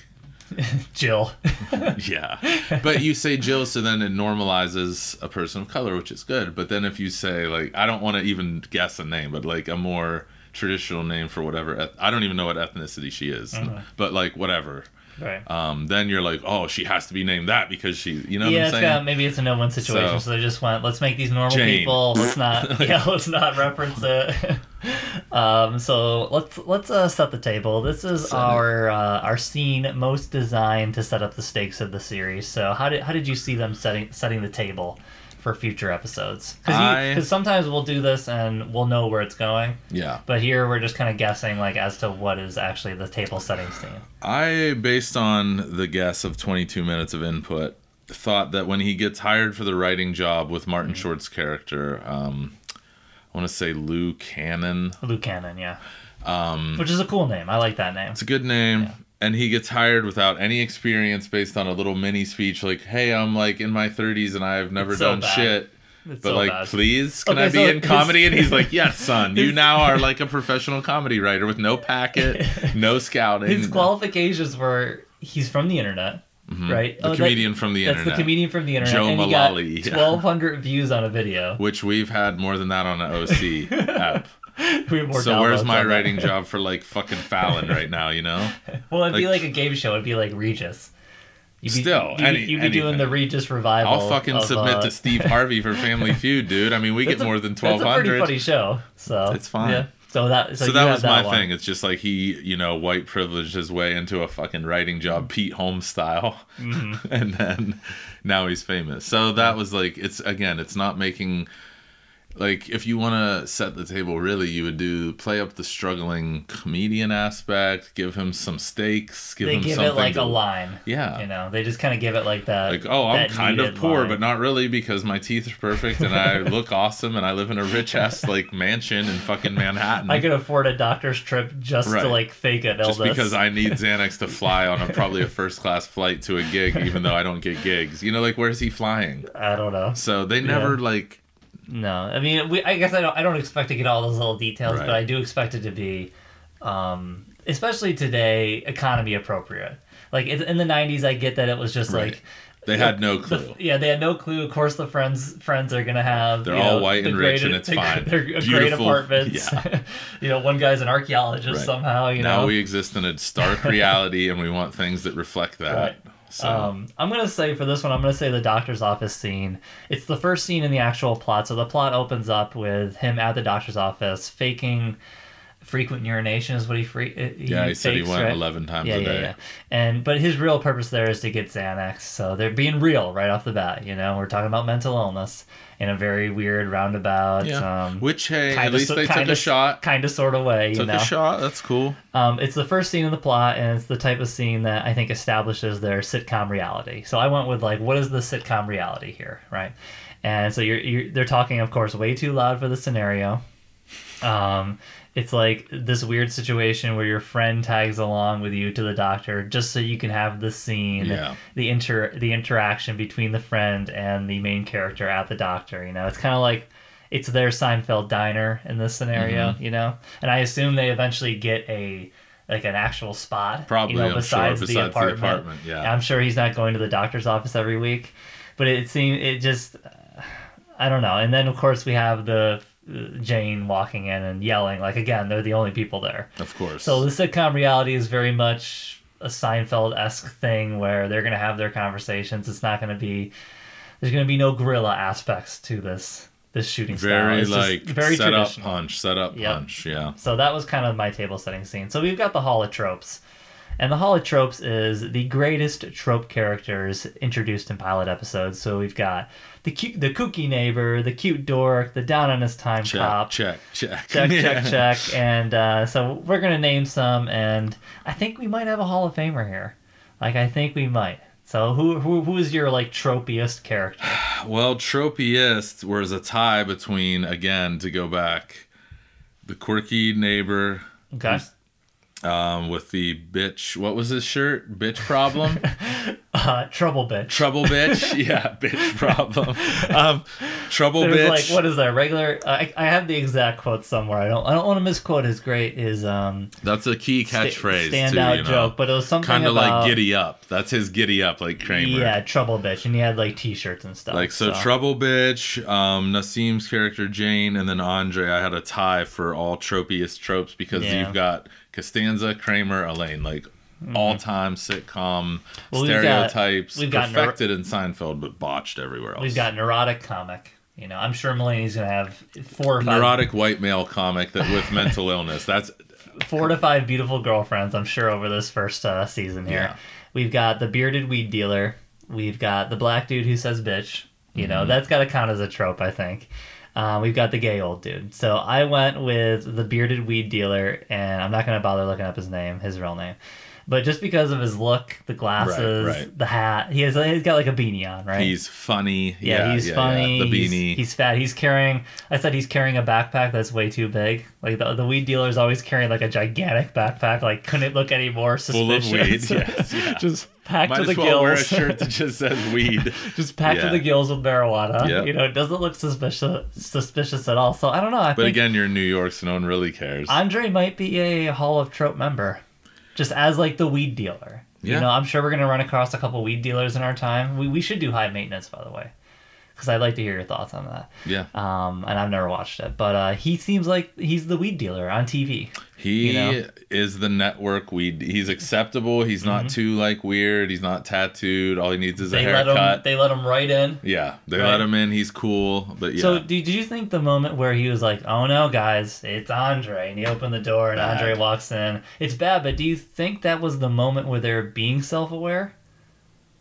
Speaker 3: [laughs]
Speaker 1: Jill. [laughs]
Speaker 3: yeah. But you say Jill, so then it normalizes a person of color, which is good. But then if you say like, I don't want to even guess a name, but like a more traditional name for whatever. eth- I don't even know what ethnicity she is,
Speaker 1: Uh-huh.
Speaker 3: but like whatever.
Speaker 1: Right.
Speaker 3: Um, then you're like, oh, she has to be named that because she, you know
Speaker 1: yeah,
Speaker 3: what I'm saying?
Speaker 1: got, maybe it's a no-win situation, so,
Speaker 3: So-
Speaker 1: they just went, let's make these normal
Speaker 3: Jane.
Speaker 1: people. Let's not, [laughs] yeah, let's not reference it. [laughs] um, so let's let's uh, set the table. This is
Speaker 3: Set
Speaker 1: our uh, our scene most designed to set up the stakes of the series. So how did how did you see them setting setting the table for future episodes?
Speaker 3: I-
Speaker 1: Because sometimes we'll do this and we'll know where it's going,
Speaker 3: yeah.
Speaker 1: but here we're just kind of guessing like as to what is actually the table setting scene.
Speaker 3: I, based on the guess of 22 minutes of input, thought that when he gets hired for the writing job with Martin
Speaker 1: Mm-hmm.
Speaker 3: Short's character, um, I want to say Lou Cannon.
Speaker 1: Luke Cannon, yeah. Um, Which is a cool name. I like that name.
Speaker 3: It's a good name. And he gets hired without any experience based on a little mini speech like, hey, I'm like in my 30s and I've never
Speaker 1: so
Speaker 3: done
Speaker 1: bad.
Speaker 3: shit.
Speaker 1: It's
Speaker 3: But
Speaker 1: so
Speaker 3: like,
Speaker 1: bad.
Speaker 3: please, can
Speaker 1: Okay,
Speaker 3: I be
Speaker 1: so
Speaker 3: in comedy? And he's like, yes, son. You now are [laughs] like a professional comedy writer with no packet, [laughs] no scouting.
Speaker 1: His qualifications were he's from the internet, right?
Speaker 3: Mm-hmm. The
Speaker 1: Oh, that-
Speaker 3: comedian from the
Speaker 1: That's
Speaker 3: internet.
Speaker 1: the comedian from the internet.
Speaker 3: Joe
Speaker 1: and he
Speaker 3: Mullally, yeah.
Speaker 1: 1,200 views on a video.
Speaker 3: which we've had more than that on an OC [laughs] app. [laughs]
Speaker 1: We have more
Speaker 3: So where's my writing job for like [laughs] fucking Fallon right now? You know,
Speaker 1: Well, it'd be
Speaker 3: like-
Speaker 1: like a game show. It'd be like Regis. You'd be,
Speaker 3: Still,
Speaker 1: you'd, be-
Speaker 3: any-
Speaker 1: you'd be doing the Regis revival.
Speaker 3: I'll fucking
Speaker 1: of,
Speaker 3: submit
Speaker 1: uh,
Speaker 3: to Steve Harvey for Family [laughs] Feud, dude. I mean, we get
Speaker 1: a-
Speaker 3: more than
Speaker 1: twelve hundred.
Speaker 3: twelve
Speaker 1: a pretty funny show. So
Speaker 3: It's fine.
Speaker 1: Yeah. So that so,
Speaker 3: So, that was my
Speaker 1: one.
Speaker 3: thing. It's just like he, you know, white privileged his way into a fucking writing job, Pete Holmes style,
Speaker 1: Mm-hmm.
Speaker 3: and then now he's famous. So that was like, it's again, it's not making like if you want to set the table really you would do play up the struggling comedian aspect give him some stakes give
Speaker 1: They
Speaker 3: him
Speaker 1: give
Speaker 3: something
Speaker 1: it like
Speaker 3: to,
Speaker 1: a line.
Speaker 3: Yeah.
Speaker 1: You know, they just kind of give it like that.
Speaker 3: like oh i'm kind of poor
Speaker 1: line.
Speaker 3: but not really because my teeth are perfect and i [laughs] look awesome and i live in a rich ass like mansion in fucking manhattan
Speaker 1: I could afford a doctor's trip just
Speaker 3: Right.
Speaker 1: to like fake an
Speaker 3: just because I [laughs] need Xanax to fly on a probably a first class flight to a gig, even though I don't get gigs. You know, like where's he flying?
Speaker 1: I don't know.
Speaker 3: So they never like
Speaker 1: No, I mean, we, I guess I don't. I don't expect to get all those little details,
Speaker 3: Right.
Speaker 1: but I do expect it to be, um, especially today, economy appropriate. Like in the '90s, I get that it was just
Speaker 3: Right.
Speaker 1: like
Speaker 3: they had no
Speaker 1: the-
Speaker 3: clue.
Speaker 1: yeah, they had no clue. Of course, the friends friends are gonna have.
Speaker 3: They're all
Speaker 1: know,
Speaker 3: white
Speaker 1: the
Speaker 3: and rich, and it's [laughs]
Speaker 1: the-
Speaker 3: fine.
Speaker 1: They're great apartments.
Speaker 3: Yeah. [laughs]
Speaker 1: you know, one guy's an archaeologist
Speaker 3: Right.
Speaker 1: somehow. You
Speaker 3: now
Speaker 1: know,
Speaker 3: we exist in a stark [laughs] reality, and we want things that reflect that.
Speaker 1: Right.
Speaker 3: So
Speaker 1: Um, I'm gonna say for this one, I'm gonna say the doctor's office scene. It's the first scene in the actual plot. So the plot opens up with him at the doctor's office faking frequent urination is what he free. He
Speaker 3: yeah, he said he went
Speaker 1: right?
Speaker 3: eleven times
Speaker 1: Yeah,
Speaker 3: a
Speaker 1: yeah,
Speaker 3: day.
Speaker 1: yeah. And but his real purpose there is to get Xanax. So they're being real right off the bat. You know, we're talking about mental illness in a very weird roundabout.
Speaker 3: Yeah.
Speaker 1: Um,
Speaker 3: Which hey, at
Speaker 1: kinda
Speaker 3: least
Speaker 1: so-
Speaker 3: they took
Speaker 1: kinda
Speaker 3: a
Speaker 1: s-
Speaker 3: shot.
Speaker 1: kind of sort of way. You
Speaker 3: Took
Speaker 1: know,
Speaker 3: a shot. That's cool.
Speaker 1: um, it's the first scene in the plot, and it's the type of scene that I think establishes their sitcom reality. So I went with like, what is the sitcom reality here, right? And so you're, you're they're talking, of course, way too loud for the scenario. Um, it's like this weird situation where your friend tags along with you to the doctor just so you can have the scene,
Speaker 3: Yeah.
Speaker 1: the inter the interaction between the friend and the main character at the doctor. You know, it's kind of like it's their Seinfeld diner in this scenario.
Speaker 3: Mm-hmm.
Speaker 1: You know, and I assume they eventually get a like an actual spot.
Speaker 3: Probably,
Speaker 1: you know,
Speaker 3: I'm sure,
Speaker 1: besides,
Speaker 3: besides
Speaker 1: the
Speaker 3: the
Speaker 1: apartment.
Speaker 3: apartment, yeah.
Speaker 1: I'm sure he's not going to the doctor's office every week, but it seemed it just I don't know. And then of course we have the Jane walking in and yelling like again they're the only people there.
Speaker 3: Of course.
Speaker 1: So the sitcom reality is very much a Seinfeld esque thing where they're gonna have their conversations. It's not gonna be there's gonna be no gorilla aspects to this this shooting style.
Speaker 3: very
Speaker 1: It's just
Speaker 3: like
Speaker 1: very
Speaker 3: set up
Speaker 1: traditional.
Speaker 3: punch, set up
Speaker 1: Yep.
Speaker 3: punch. Yeah.
Speaker 1: So that was kind of my table setting scene. So we've got the Hall of Tropes. And the Hall of Tropes is the greatest trope characters introduced in pilot episodes. So we've got the cute, the kooky neighbor, the cute dork, the down on his time
Speaker 3: Check,
Speaker 1: cop.
Speaker 3: check, check,
Speaker 1: check, [laughs]
Speaker 3: Yeah.
Speaker 1: check, check. And uh, so we're gonna name some, and I think we might have a Hall of Famer here. Like I think we might. So who who who is your like tropiest character? [sighs]
Speaker 3: Well, tropiest was a tie between again to go back, the quirky neighbor
Speaker 1: Okay.
Speaker 3: Um, with the bitch. What was his shirt? Bitch problem. [laughs]
Speaker 1: Uh, trouble bitch.
Speaker 3: Trouble bitch. [laughs] Yeah, bitch problem. Um, trouble bitch.
Speaker 1: like what is that regular? I, I have the exact quote somewhere. I don't I don't want to misquote his great his um
Speaker 3: That's a key catchphrase.
Speaker 1: standout
Speaker 3: too, you know?
Speaker 1: joke, but it was something
Speaker 3: kind of
Speaker 1: about
Speaker 3: like giddy up. That's his giddy up, like Kramer.
Speaker 1: yeah trouble bitch, and he had like t-shirts and stuff.
Speaker 3: Like so, trouble bitch, um, Nasim's character Jane, and then Andre. I had a tie for all tropiest tropes because
Speaker 1: Yeah.
Speaker 3: you've got Costanza, Kramer, Elaine, like all-time sitcom
Speaker 1: Mm-hmm. Well, we've got-
Speaker 3: stereotypes,
Speaker 1: we've got neuro-
Speaker 3: perfected in Seinfeld, but botched everywhere else.
Speaker 1: We've got neurotic comic. You know, I'm sure Mulaney's gonna have four or five
Speaker 3: neurotic white male comic that with mental [laughs] illness. That's
Speaker 1: four to five beautiful girlfriends, I'm sure, over this first uh, season here.
Speaker 3: Yeah.
Speaker 1: We've got the bearded weed dealer. We've got the black dude who says bitch. You
Speaker 3: Mm-hmm.
Speaker 1: know, that's got to count as a trope, I think. Uh, we've got the gay old dude. So I went with the bearded weed dealer, and I'm not going to bother looking up his name, his real name. But just because of his look, the glasses,
Speaker 3: right.
Speaker 1: the hat, he has he's got like a beanie on, right?
Speaker 3: he's funny.
Speaker 1: Yeah, he's
Speaker 3: yeah,
Speaker 1: funny.
Speaker 3: yeah. The
Speaker 1: he's-
Speaker 3: beanie.
Speaker 1: He's, fat. He's carrying. I said he's carrying a backpack that's way too big. Like the, the weed dealer's always carrying like a gigantic backpack. Like couldn't look any more suspicious.
Speaker 3: Full of weed. Yes, [laughs] yeah.
Speaker 1: just packed
Speaker 3: Might
Speaker 1: to the
Speaker 3: as well wear a
Speaker 1: gills.
Speaker 3: shirt [laughs] that just says weed.
Speaker 1: just packed to the gills with marijuana.
Speaker 3: Yep.
Speaker 1: You know, it doesn't look suspicious suspicious at all. So I don't know. I
Speaker 3: But again, you're in New York, so no one really cares.
Speaker 1: Andre might be a Hall of Trope member, just as like the weed dealer.
Speaker 3: Yeah.
Speaker 1: You know, I'm sure we're gonna run across a couple weed dealers in our time. We we should do high maintenance, by the way, because I'd like to hear your thoughts on that.
Speaker 3: yeah.
Speaker 1: Um, and I've never watched it, but uh, he seems like he's the weed dealer on TV.
Speaker 3: He
Speaker 1: you know?
Speaker 3: is the network weed. He's acceptable. He's not too like weird. He's not tattooed. All he needs is a
Speaker 1: Mm-hmm. They let
Speaker 3: haircut.
Speaker 1: him. They let him right in.
Speaker 3: yeah, they
Speaker 1: Right.
Speaker 3: let him in. He's cool, but yeah.
Speaker 1: So, did, did you think the moment where he was like, "Oh no, guys, it's Andre," and he opened the door and
Speaker 3: Bad.
Speaker 1: Andre walks in? It's bad, but do you think that was the moment where they're being self-aware,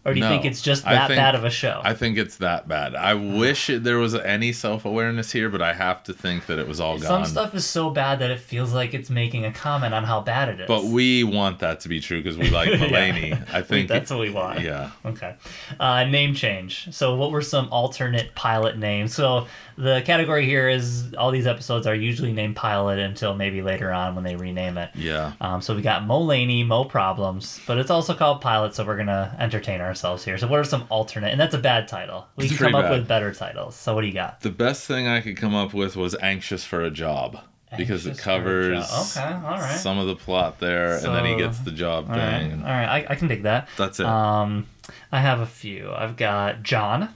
Speaker 1: or do you
Speaker 3: No.
Speaker 1: think it's just that
Speaker 3: think-
Speaker 1: bad of a show?
Speaker 3: I think it's that bad. I wish it, there was any self awareness here, but I have to think that it was all
Speaker 1: Some
Speaker 3: gone.
Speaker 1: Some stuff is so bad that it feels like it's making a comment on how bad it is.
Speaker 3: but we want that to be true because we like [laughs] Mulaney. I think
Speaker 1: that's what we want.
Speaker 3: Yeah.
Speaker 1: Okay. Uh, name change. So, what were some alternate pilot names? So, the category here is all these episodes are usually named pilot until maybe later on when they rename it.
Speaker 3: Yeah.
Speaker 1: Um, so we got Mo Laney, Mo Problems, but it's also called Pilot, so we're gonna entertain ourselves here. So what are some alternate? And that's a bad title. We
Speaker 3: It's
Speaker 1: can come up
Speaker 3: bad.
Speaker 1: with better titles. So what do you got?
Speaker 3: The best thing I could come up with was anxious for a job because it
Speaker 1: Anxious for a
Speaker 3: covers
Speaker 1: Okay, all right.
Speaker 3: some of the plot there, and then he gets the job
Speaker 1: All
Speaker 3: thing.
Speaker 1: Right, all right, I, I can dig that.
Speaker 3: That's it.
Speaker 1: Um, I have a few. I've got John,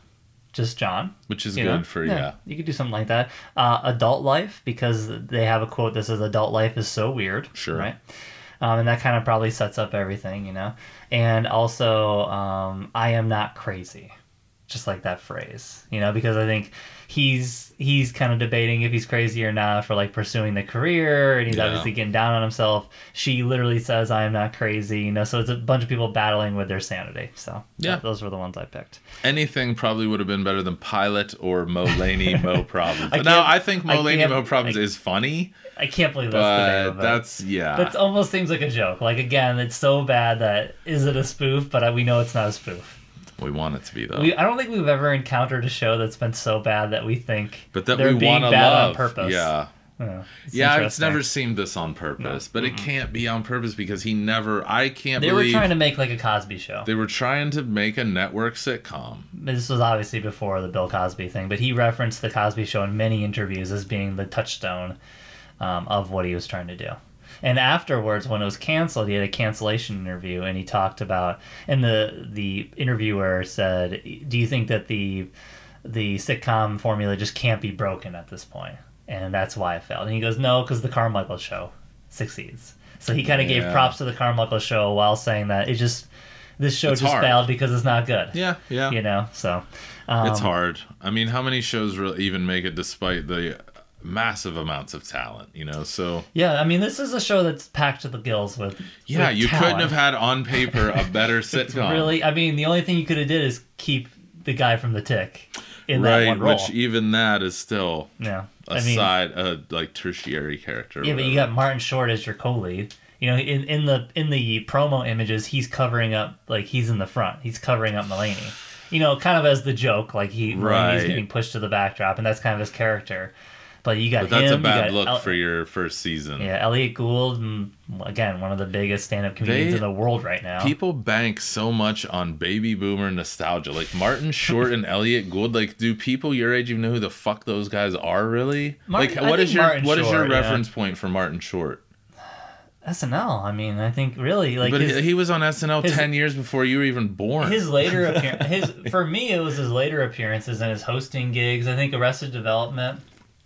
Speaker 1: just John.
Speaker 3: which is good
Speaker 1: know?
Speaker 3: for yeah.
Speaker 1: You could do something like that. Uh, adult life because they have a quote that says "Adult life is so weird."
Speaker 3: Sure.
Speaker 1: Right. Um, and that kind of probably sets up everything, you know. And also, um, I am not crazy, just like that phrase, you know, because I think he's he's kind of debating if he's crazy or not for like pursuing the career, and he's
Speaker 3: Yeah.
Speaker 1: obviously getting down on himself. She literally says, "I am not crazy," you know. So it's a bunch of people battling with their sanity. So
Speaker 3: Yeah.
Speaker 1: th- those were the ones I picked.
Speaker 3: Anything probably would have been better than Pilot or Mo Laney, [laughs] Mo Problems.
Speaker 1: I
Speaker 3: now I think Mo
Speaker 1: I
Speaker 3: Laney, Mo Problems
Speaker 1: I-
Speaker 3: is funny,
Speaker 1: I can't believe that's
Speaker 3: but that's yeah.
Speaker 1: That almost seems like a joke. Like again, it's so bad that is it a spoof? But we know it's not a spoof.
Speaker 3: We want it to be though.
Speaker 1: We, I don't think we've ever encountered a show that's been so bad that we think
Speaker 3: but that
Speaker 1: they're
Speaker 3: we
Speaker 1: being
Speaker 3: want to
Speaker 1: bad
Speaker 3: love.
Speaker 1: on purpose.
Speaker 3: Yeah.
Speaker 1: Yeah, it's
Speaker 3: Yeah, it's never seemed this on purpose, but it can't be on purpose because he never. I can't
Speaker 1: They were trying to make like a Cosby show.
Speaker 3: they were trying to make a network sitcom.
Speaker 1: This was obviously before the Bill Cosby thing, but he referenced the Cosby Show in many interviews as being the touchstone um, of what he was trying to do. And afterwards, when it was canceled, he had a cancellation interview, and he talked about. And the the interviewer said, "Do you think that the the sitcom formula just can't be broken at this? And that's why it failed. And he goes, "No, because the Carmichael Show succeeds." So he kind of gave props to the Carmichael Show while saying that it just this show
Speaker 3: It's
Speaker 1: just
Speaker 3: hard.
Speaker 1: failed because it's not good.
Speaker 3: Yeah, yeah.
Speaker 1: You know, so um,
Speaker 3: it's hard. I mean, how many shows really even make it despite the massive amounts of talent? You know, so
Speaker 1: Yeah, I mean, this is a show that's packed to the gills with.
Speaker 3: yeah,
Speaker 1: with
Speaker 3: you
Speaker 1: talent.
Speaker 3: couldn't have had on paper a better [laughs] sitcom.
Speaker 1: Really, I mean, the only thing you could have did is keep the guy from the Tick in that
Speaker 3: right?
Speaker 1: one role.
Speaker 3: Which even that is still
Speaker 1: yeah,
Speaker 3: a
Speaker 1: I mean,
Speaker 3: side, a like tertiary character.
Speaker 1: yeah, but you got Martin Short as your co-lead. You know, in, in the in the promo images, he's covering up like he's in the front. He's covering up Mulaney. You know, kind of as the joke, like he Mulaney's
Speaker 3: Right.
Speaker 1: getting pushed to the backdrop, and that's kind of his character. But you got
Speaker 3: But that's
Speaker 1: him.
Speaker 3: a bad look
Speaker 1: El-
Speaker 3: for your first season.
Speaker 1: yeah, Elliott Gould, again, one of the biggest stand-up comedians
Speaker 3: They-
Speaker 1: in the world right now.
Speaker 3: People bank so much on baby boomer nostalgia. Like Martin Short and Elliott Gould. Like, do people your age even know who the fuck those guys are? Really?
Speaker 1: Martin-
Speaker 3: like, what is your
Speaker 1: Martin
Speaker 3: what is your
Speaker 1: Short, yeah.
Speaker 3: reference point for Martin Short?
Speaker 1: SNL. I mean, I think really like
Speaker 3: but
Speaker 1: his,
Speaker 3: he, he was on SNL
Speaker 1: his-
Speaker 3: ten years before you were even born.
Speaker 1: his later [laughs] appearance. His for me, it was his later appearances and his hosting gigs. I think Arrested Development.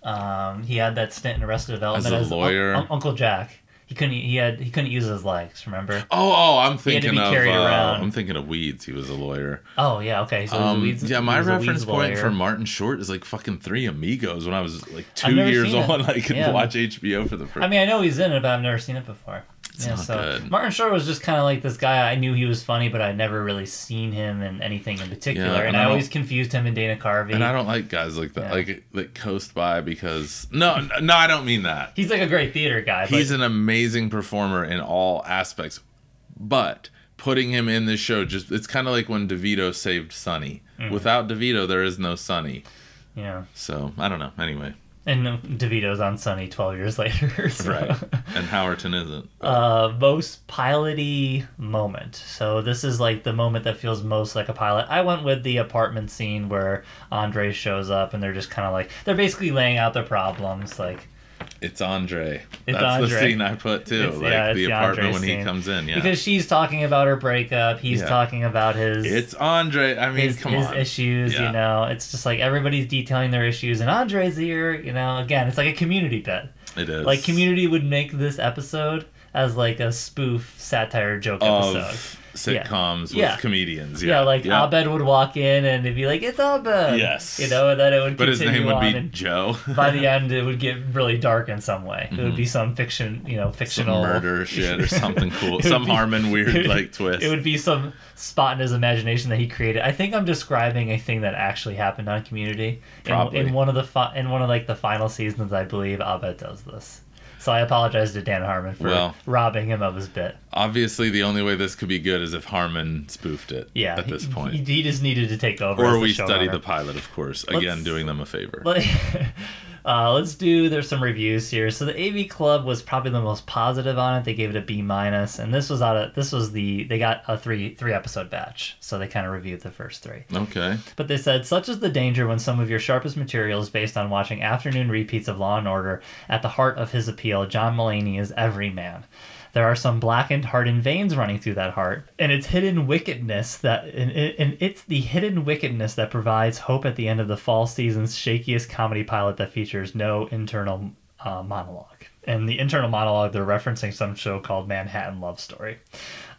Speaker 1: Um, he had that stint in Arrested Development
Speaker 3: As a
Speaker 1: Un-
Speaker 3: lawyer?
Speaker 1: Un- Uncle Jack. He couldn't. He had. He couldn't use his legs. Remember?
Speaker 3: oh, oh, I'm thinking of. Uh. I'm thinking of Weeds. He was a lawyer.
Speaker 1: Oh yeah. Okay. So he was a
Speaker 3: Um,
Speaker 1: Weeds-
Speaker 3: yeah, my reference point
Speaker 1: lawyer.
Speaker 3: for Martin Short is like fucking Three Amigos when I was like two years old. I could
Speaker 1: Yeah.
Speaker 3: watch HBO for the first.
Speaker 1: I mean, I know he's in it, but I've never seen it before. Yeah,
Speaker 3: not
Speaker 1: so
Speaker 3: good.
Speaker 1: Martin Short was just kind of like this guy. I knew he was funny, but I'd never really seen him in anything in particular,
Speaker 3: Yeah,
Speaker 1: and,
Speaker 3: and
Speaker 1: I,
Speaker 3: I
Speaker 1: always confused him and Dana Carvey.
Speaker 3: and I don't like guys like that,
Speaker 1: Yeah.
Speaker 3: like that coast by because no, no, I don't mean that.
Speaker 1: He's like a great theater guy.
Speaker 3: He's
Speaker 1: but
Speaker 3: an amazing performer in all aspects, but putting him in this show just it's kind of like when DeVito saved Sunny.
Speaker 1: Mm.
Speaker 3: Without DeVito, there is no Sunny.
Speaker 1: yeah,
Speaker 3: So I don't know. Anyway,
Speaker 1: and DeVito's on Sunny twelve years later. [laughs] so.
Speaker 3: right? and Howerton isn't.
Speaker 1: uh, most piloty moment. So this is like the moment that feels most like a pilot. I went with the apartment scene where Andre shows up and they're just kind of like they're basically laying out their problems. Like
Speaker 3: It's Andre.
Speaker 1: It's
Speaker 3: That's
Speaker 1: Andre.
Speaker 3: the scene I put too.
Speaker 1: It's-
Speaker 3: like
Speaker 1: yeah,
Speaker 3: the
Speaker 1: the
Speaker 3: apartment
Speaker 1: Andre
Speaker 3: when he comes in. Yeah.
Speaker 1: because she's talking about her breakup, he's
Speaker 3: Yeah.
Speaker 1: talking about his
Speaker 3: it's Andre. I mean,
Speaker 1: his,
Speaker 3: come
Speaker 1: his
Speaker 3: on.
Speaker 1: issues.
Speaker 3: Yeah.
Speaker 1: You know, it's just like everybody's detailing their issues, and Andre's here. You know, again, it's like a community bit.
Speaker 3: It is
Speaker 1: Like Community would make this episode as like a spoof satire joke
Speaker 3: of
Speaker 1: episode.
Speaker 3: Sitcoms with
Speaker 1: Yeah.
Speaker 3: comedians.
Speaker 1: Yeah,
Speaker 3: Yeah,
Speaker 1: like
Speaker 3: yeah.
Speaker 1: Abed would walk in and it'd be like, "It's Abed."
Speaker 3: Yes.
Speaker 1: you know, and then it would.
Speaker 3: But his name would be Joe.
Speaker 1: by the [laughs] end, it would get really dark in some way. It would be mm-hmm. some fiction, you know,
Speaker 3: Some
Speaker 1: fictional
Speaker 3: murder shit or something [laughs] cool. Some
Speaker 1: be-
Speaker 3: Harmon weird [laughs]
Speaker 1: would-
Speaker 3: like twist.
Speaker 1: It would be some spot in his imagination that he created. I think I'm describing a thing that actually happened on Community. In, in one of the fi- in one of like the final seasons, I believe Abed does this. So I apologize to Dan Harmon for
Speaker 3: Well-
Speaker 1: robbing him of his bit.
Speaker 3: Obviously, the only way this could be good is if Harmon spoofed it.
Speaker 1: Yeah,
Speaker 3: At this point.
Speaker 1: he, he just needed to take over.
Speaker 3: or
Speaker 1: the
Speaker 3: we study the pilot, of course. Again,
Speaker 1: Let's-
Speaker 3: doing them a favor.
Speaker 1: Let- [laughs] uh, let's do. There's some reviews here. So the AV Club was probably the most positive on it. They gave it a B minus, and this was out of this was the they got a three three episode batch, so they kind of reviewed the first three.
Speaker 3: Okay.
Speaker 1: But they said, such is the danger when some of your sharpest material is based on watching afternoon repeats of Law and Order. At the heart of his appeal, John Mulaney is every man. There are some blackened, hardened veins running through that heart, and it's hidden wickedness that, and, and it's the hidden wickedness that provides hope at the end of the fall season's shakiest comedy pilot that features no internal uh, monologue. And the internal monologue, they're referencing some show called Manhattan Love Story.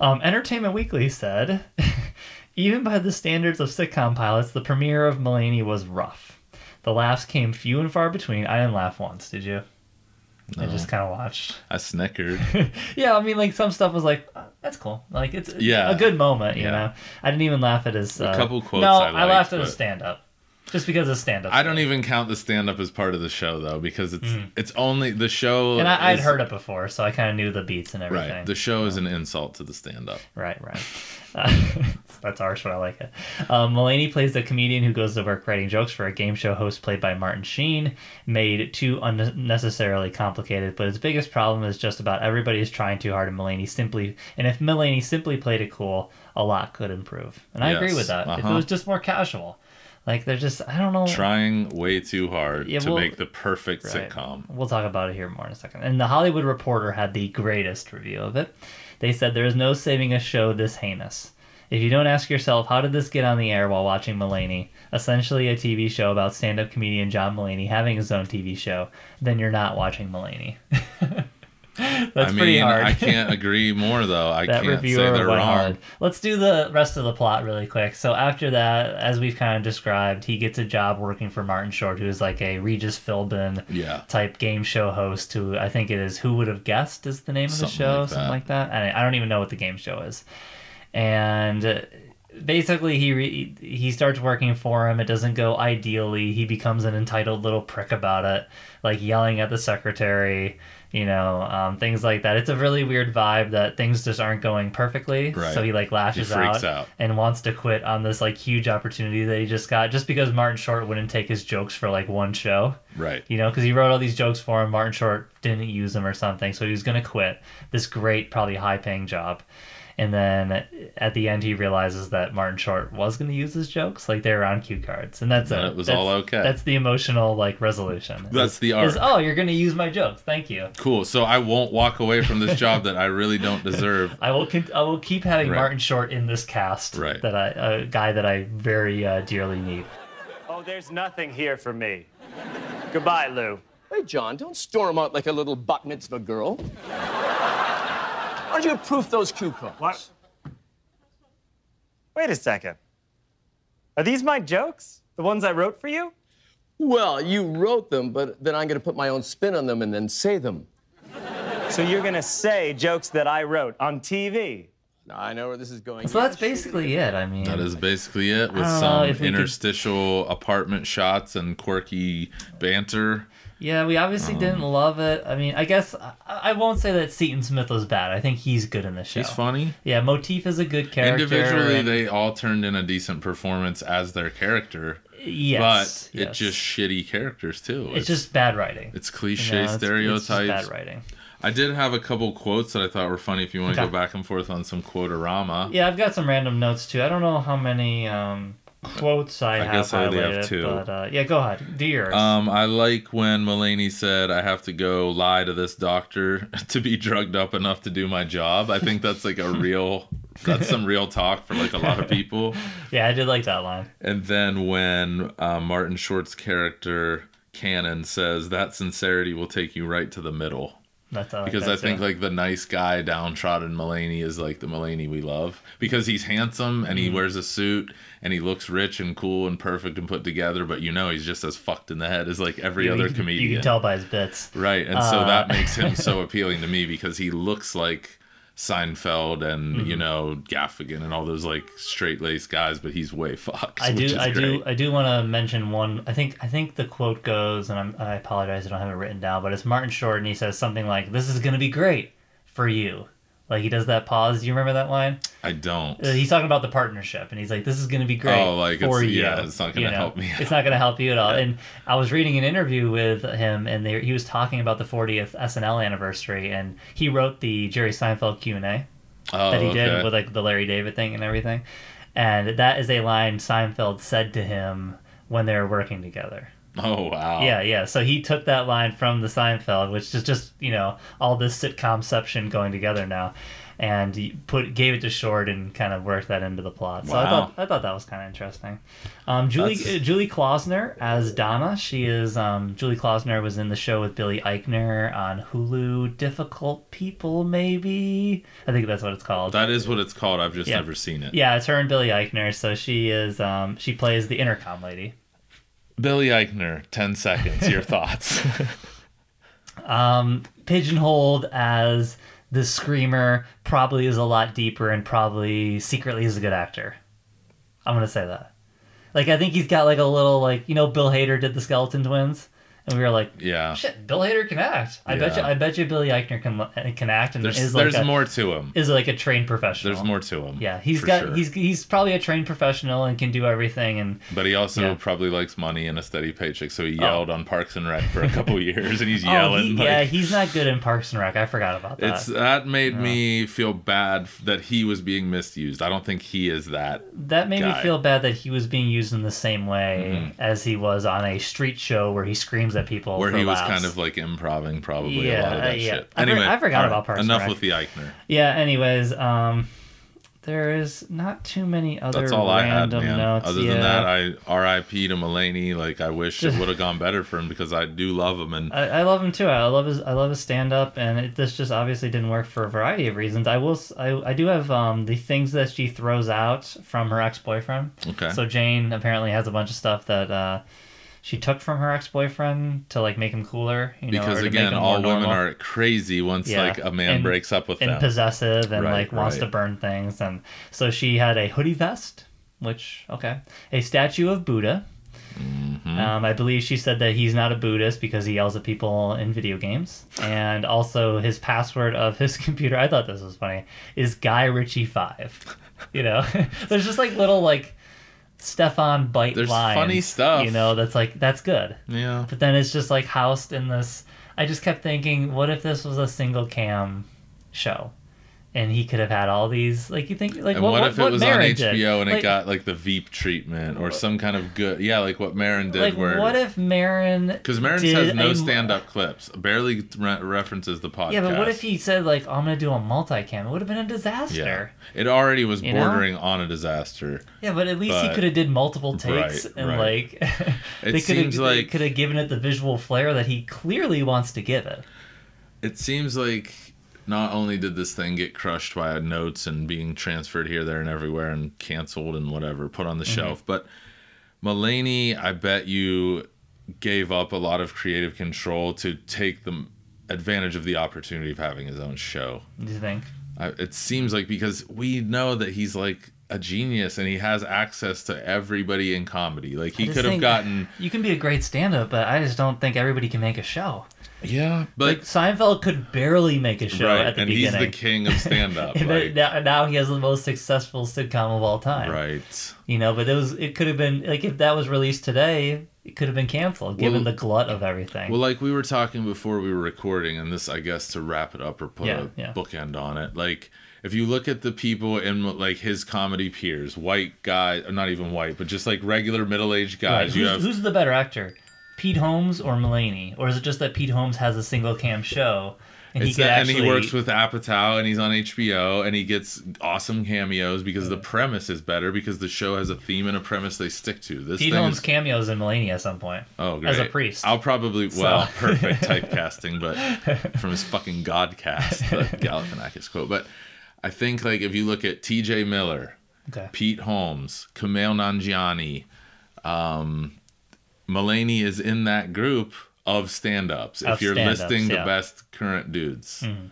Speaker 1: Um, Entertainment Weekly said, [laughs] even by the standards of sitcom pilots, the premiere of Mulaney was rough. The laughs came few and far between. I didn't laugh once, did you? I just kind of watched. [laughs]
Speaker 3: I snickered.
Speaker 1: Yeah, I mean, like some stuff was like, "Oh, that's cool. Like it's
Speaker 3: Yeah.
Speaker 1: a good moment, you
Speaker 3: Yeah.
Speaker 1: know. I didn't even laugh at his. Uh,
Speaker 3: couple quotes
Speaker 1: No,
Speaker 3: I
Speaker 1: I,
Speaker 3: liked,
Speaker 1: laughed at
Speaker 3: but-
Speaker 1: his stand up, just because of stand up.
Speaker 3: I don't even count the stand up as part of the show though, because it's it's only the show.
Speaker 1: Mm. And I, I'd heard it before, so I kind of knew the beats and everything.
Speaker 3: Right. The show is an insult to the stand up.
Speaker 1: Right, right. [laughs] Uh, [laughs] that's harsh, but I like it. Um, Mulaney plays the comedian who goes to work writing jokes for a game show host played by Martin Sheen, made too unnecessarily complicated. But his biggest problem is just about everybody is trying too hard, and Mulaney simply. And if Mulaney simply played it cool, a lot could improve. And I agree with that. If it
Speaker 3: uh-huh.
Speaker 1: was just more casual, like they're just, I don't know.
Speaker 3: Trying way too hard
Speaker 1: Yeah,
Speaker 3: to
Speaker 1: well-
Speaker 3: make the perfect
Speaker 1: Right.
Speaker 3: sitcom.
Speaker 1: We'll talk about it here more in a second. And the Hollywood Reporter had the greatest review of it. They said there is no saving a show this heinous. If you don't ask yourself, how did this get on the air while watching Mulaney, essentially a TV show about stand up comedian John Mulaney having his own TV show, then you're not watching Mulaney. [laughs] [laughs] That's
Speaker 3: I mean,
Speaker 1: pretty hard.
Speaker 3: I can't [laughs] agree more though. I
Speaker 1: that
Speaker 3: can't say they're wrong.
Speaker 1: hard. Let's do the rest of the plot really quick. So after that, as we've kind of described, he gets a job working for Martin Short, who is like a Regis Philbin
Speaker 3: Yeah.
Speaker 1: type game show host. Who I think it is. Who would have guessed is the name of the show,
Speaker 3: like
Speaker 1: something like that. I, I don't even know what the game show is. And uh, basically he re- he starts working for him. It doesn't go ideally. He becomes an entitled little prick about it, like yelling at the secretary. You know, um, things like that. It's a really weird vibe that things just aren't going perfectly.
Speaker 3: Right.
Speaker 1: So he like lashes
Speaker 3: freaks out.
Speaker 1: and wants to quit on this like huge opportunity that he just got just because Martin Short wouldn't take his jokes for like one show.
Speaker 3: Right.
Speaker 1: You know, because he wrote all these jokes for him. Martin Short didn't use them or something, so he was going to quit this great, probably high paying job. And then at the end, he realizes that Martin Short was going to use his jokes, like they were on cue cards, and that's
Speaker 3: And
Speaker 1: it.
Speaker 3: it was
Speaker 1: That's-
Speaker 3: all okay.
Speaker 1: That's the emotional like resolution.
Speaker 3: That's
Speaker 1: Is-
Speaker 3: the
Speaker 1: Is,
Speaker 3: arc.
Speaker 1: oh, you're going to use my jokes. Thank you.
Speaker 3: Cool. So I won't walk away from this job that I really don't deserve. [laughs]
Speaker 1: I will. Con- I will keep having
Speaker 3: Right.
Speaker 1: Martin Short in this cast.
Speaker 3: Right.
Speaker 1: That I a guy that I very uh, dearly need.
Speaker 6: Oh, there's nothing here for me. Goodbye, Lou.
Speaker 7: Hey, John, don't storm out like a little bat mitzvah girl. Why don't you approve those cue cards?
Speaker 6: What? Wait a second. Are these my jokes? The ones I wrote for you?
Speaker 7: Well, you wrote them, but then I'm going to put my own spin on them and then say them.
Speaker 6: So you're gonna say jokes that I wrote on TV?
Speaker 7: Now, I know where this is going.
Speaker 1: So that's basically it. I mean,
Speaker 3: That is basically it with
Speaker 1: I don't know
Speaker 3: some
Speaker 1: if we could-
Speaker 3: interstitial apartment shots and quirky banter.
Speaker 1: Yeah, we obviously
Speaker 3: Um,
Speaker 1: didn't love it. I mean, I guess I, I won't say that Seaton Smith was bad. I think he's good in the show.
Speaker 3: He's funny.
Speaker 1: Yeah, Motif is a good character.
Speaker 3: Individually,
Speaker 1: and-
Speaker 3: they all turned in a decent performance as their character,
Speaker 1: yes,
Speaker 3: but
Speaker 1: yes.
Speaker 3: it's just shitty characters too.
Speaker 1: it's just bad writing.
Speaker 3: it's
Speaker 1: You
Speaker 3: cliche
Speaker 1: know, it's- it's just
Speaker 3: stereotypes.
Speaker 1: bad writing.
Speaker 3: I did have a couple quotes that I thought were funny. If you want to
Speaker 1: Okay.
Speaker 3: go back and forth on some quotorama,
Speaker 1: Yeah, I've got some random notes too. I don't know how many um, quotes I,
Speaker 3: I
Speaker 1: have
Speaker 3: guess I only have two.
Speaker 1: but uh, yeah, go ahead. Do yours.
Speaker 3: Um, I like when Mulaney said, "I have to go lie to this doctor [laughs] to be drugged up enough to do my job." I think that's like a [laughs] real, that's some real talk for like a lot of people. [laughs]
Speaker 1: yeah, I did like that line.
Speaker 3: And then when uh, Martin Short's character Cannon says, "That sincerity will take you right to the middle."
Speaker 1: That's uh,
Speaker 3: Because I
Speaker 1: that's
Speaker 3: think
Speaker 1: it.
Speaker 3: like the nice guy downtrodden Mulaney is like the Mulaney we love because he's handsome and
Speaker 1: Mm-hmm.
Speaker 3: he wears a suit and he looks rich and cool and perfect and put together, but you know he's just as fucked in the head as like every
Speaker 1: you,
Speaker 3: other
Speaker 1: you
Speaker 3: comedian.
Speaker 1: You can tell by his bits.
Speaker 3: Right, and so
Speaker 1: Uh,
Speaker 3: that makes him so [laughs] appealing to me because he looks like Seinfeld and
Speaker 1: Mm-hmm.
Speaker 3: you know Gaffigan and all those like straight laced guys, but he's way [laughs] fucked.
Speaker 1: I do, I do. I do want to mention one. I think, I think the quote goes, and I'm, I apologize, I don't have it written down, but it's Martin Short, and he says something like, "This is gonna be great for you." Like he does that pause. Do you remember that line?
Speaker 3: I don't.
Speaker 1: Uh, He's talking about the partnership, and he's like, "This is going to be great
Speaker 3: Oh, like,
Speaker 1: for
Speaker 3: it's-
Speaker 1: you."
Speaker 3: yeah, it's not gonna
Speaker 1: you know?
Speaker 3: help me
Speaker 1: It's not going to help you at all.
Speaker 3: Yeah.
Speaker 1: And I was reading an interview with him, and they, he was talking about the 40th SNL anniversary, and he wrote the Jerry Seinfeld Q and A
Speaker 3: oh,
Speaker 1: that he
Speaker 3: okay.
Speaker 1: did with like the Larry David thing and everything, and that is a line Seinfeld said to him when they were working together. [laughs]
Speaker 3: oh wow.
Speaker 1: Yeah, yeah. So he took that line from the Seinfeld, which is just you know all this sitcomception going together now, and he put gave it to Short and kind of worked that into the plot. So I thought I thought that was kind of interesting. Um, Julie uh, Julie Klausner as Donna. She is um, Julie Klausner was in the show with Billy Eichner on Hulu. Difficult People, maybe. I think that's what it's called.
Speaker 3: That is what it's called. I've just
Speaker 1: Yeah.
Speaker 3: never seen it.
Speaker 1: yeah, it's her and Billy Eichner. So she is um, she plays the intercom lady.
Speaker 3: Billy Eichner, ten seconds. Your [laughs] thoughts?
Speaker 1: um, pigeonholed as the screamer probably is a lot deeper and probably secretly is a good actor. I'm gonna say that. Like I think he's got like a little like you know Bill Hader did the Skeleton Twins, and we were like,
Speaker 3: yeah.
Speaker 1: shit, Bill Hader can act. I bet you, I bet you Billy Eichner can can act and
Speaker 3: There's
Speaker 1: is like
Speaker 3: there's
Speaker 1: a,
Speaker 3: more to him.
Speaker 1: is like a trained professional.
Speaker 3: There's more to him.
Speaker 1: Yeah, he's got
Speaker 3: sure.
Speaker 1: he's he's probably a trained professional and can do everything and
Speaker 3: But he also
Speaker 1: Yeah.
Speaker 3: probably likes money and a steady paycheck, so he oh. yelled on Parks and Rec for a couple [laughs] years, and he's
Speaker 1: oh,
Speaker 3: yelling.
Speaker 1: he,
Speaker 3: like,
Speaker 1: yeah, he's not good in Parks and Rec. I forgot about that.
Speaker 3: It's that made me feel bad that he was being misused. I don't think he is that.
Speaker 1: That made me feel bad that he was being used in the same way mm-hmm. as he was on a street show where he screams at people.
Speaker 3: Where he was
Speaker 1: laughs.
Speaker 3: kind of like improving probably a lot of that
Speaker 1: yeah.
Speaker 3: shit.
Speaker 1: I for-
Speaker 3: Anyway,
Speaker 1: I forgot
Speaker 3: all
Speaker 1: about Parks
Speaker 3: Enough
Speaker 1: Rec.
Speaker 3: with the Eichner.
Speaker 1: Yeah. Anyways, um, there is not too many other
Speaker 3: That's all I had,
Speaker 1: random
Speaker 3: man.
Speaker 1: notes.
Speaker 3: Other
Speaker 1: yeah.
Speaker 3: than that, I R.I.P. to Mulaney. Like I wish it [laughs] would have gone better for him because I do love him and
Speaker 1: I, I love him too. I love his I love his stand up, and it, this just obviously didn't work for a variety of reasons. I will I, I do have um the things that she throws out from her ex boyfriend.
Speaker 3: Okay.
Speaker 1: So Jane apparently has a bunch of stuff that uh, she took from her ex boyfriend to like make him cooler. You know,
Speaker 3: because
Speaker 1: or to make
Speaker 3: again, all women
Speaker 1: normal.
Speaker 3: are crazy once
Speaker 1: Yeah.
Speaker 3: like a man
Speaker 1: And-
Speaker 3: breaks up with
Speaker 1: and
Speaker 3: them.
Speaker 1: possessive and
Speaker 3: Right,
Speaker 1: like wants to burn things and so she had a hoodie vest which okay a statue of buddha
Speaker 3: Mm-hmm.
Speaker 1: um, i believe she said that he's not a buddhist because he yells at people in video games and also his password of his [laughs] computer i thought this was funny is guy ritchie 5 you know [laughs] there's just like little like Stefon bite
Speaker 3: There's
Speaker 1: lines
Speaker 3: funny stuff.
Speaker 1: you know that's like that's good
Speaker 3: yeah.
Speaker 1: but then it's just like housed in this. I just kept thinking, what if this was a single cam show, and he could have had all these like you think like
Speaker 3: And
Speaker 1: what,
Speaker 3: what,
Speaker 1: what,
Speaker 3: if it was
Speaker 1: Maron
Speaker 3: on
Speaker 1: did?
Speaker 3: HBO and
Speaker 1: Like-
Speaker 3: it got like the Veep treatment or some kind of good yeah, like what Maron did
Speaker 1: like
Speaker 3: where
Speaker 1: what if Maron
Speaker 3: because
Speaker 1: Maron
Speaker 3: has no
Speaker 1: a-
Speaker 3: stand-up clips, barely re- references the podcast.
Speaker 1: Yeah, but what if he said like I'm gonna do a multicam? It would have been a disaster.
Speaker 3: Yeah, it already was
Speaker 1: You know?
Speaker 3: bordering on a disaster.
Speaker 1: Yeah, but at least he could have did multiple takes
Speaker 3: Right,
Speaker 1: and
Speaker 3: right.
Speaker 1: like [laughs] they could
Speaker 3: seems
Speaker 1: have
Speaker 3: like-
Speaker 1: could have given it the visual flair that he clearly wants to give it.
Speaker 3: It seems like not only did this thing get crushed by notes and being transferred here, there, and everywhere and canceled and whatever, put on the
Speaker 1: Mm-hmm.
Speaker 3: shelf, but Mulaney, I bet you gave up a lot of creative control to take the advantage of the opportunity of having his own show.
Speaker 1: Do you think?
Speaker 3: I, it seems like because we know that he's like a genius and he has access to everybody in comedy. Like he could have gotten
Speaker 1: You can be a great stand-up, but I just don't think everybody can make a show.
Speaker 3: Yeah, but
Speaker 1: like Seinfeld could barely make a show
Speaker 3: right,
Speaker 1: at the
Speaker 3: and he's the king of stand up. [laughs] like,
Speaker 1: now, now he has the most successful sitcom of all time.
Speaker 3: right.
Speaker 1: You know, but it was it could have been like if that was released today, it could have been canceled given the glut of everything.
Speaker 3: Well, like we were talking before we were recording, and this, I guess, to wrap it up or put
Speaker 1: Yeah,
Speaker 3: a
Speaker 1: yeah.
Speaker 3: bookend on it. Like, if you look at the people in like his comedy peers, white guy, not even white, but just like regular middle-aged
Speaker 1: Right,
Speaker 3: guys, you
Speaker 1: who's,
Speaker 3: have
Speaker 1: who's the better actor, Pete Holmes or Mulaney, or is it just that Pete Holmes has a single cam show and he
Speaker 3: It's
Speaker 1: could
Speaker 3: that,
Speaker 1: actually
Speaker 3: and he works with Apatow, and he's on HBO, and he gets awesome cameos because the premise is better because the show has a theme and a premise they stick to. This
Speaker 1: Pete Holmes
Speaker 3: is,
Speaker 1: cameos in Mulaney at some point.
Speaker 3: oh great
Speaker 1: as a priest.
Speaker 3: I'll probably well
Speaker 1: So- [laughs]
Speaker 3: perfect [laughs] typecasting, but from his fucking Godcast, the [laughs] Galifianakis quote. But I think like if you look at T.J. Miller,
Speaker 1: Okay.
Speaker 3: Pete Holmes, Kumail Nanjiani, um, Mulaney is in that group of stand-ups.
Speaker 1: Of
Speaker 3: if you're
Speaker 1: stand-ups,
Speaker 3: listing the
Speaker 1: yeah.
Speaker 3: best current dudes. Mm-hmm.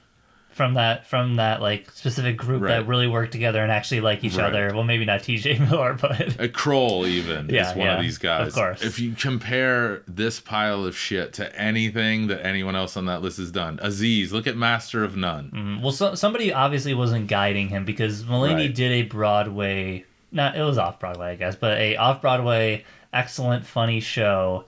Speaker 1: From that from that like specific group that really work together and actually like each
Speaker 3: Right.
Speaker 1: other. Well, maybe not T.J. [laughs] Miller, but
Speaker 3: A Kroll even
Speaker 1: Yeah,
Speaker 3: is one
Speaker 1: yeah,
Speaker 3: of these guys.
Speaker 1: of course.
Speaker 3: If you compare this pile of shit to anything that anyone else on that list has done, Aziz, look at Master of None. Mm-hmm.
Speaker 1: Well, so, somebody obviously wasn't guiding him because Mulaney
Speaker 3: Right.
Speaker 1: did a Broadway, not it was off Broadway, I guess, but a off Broadway excellent funny show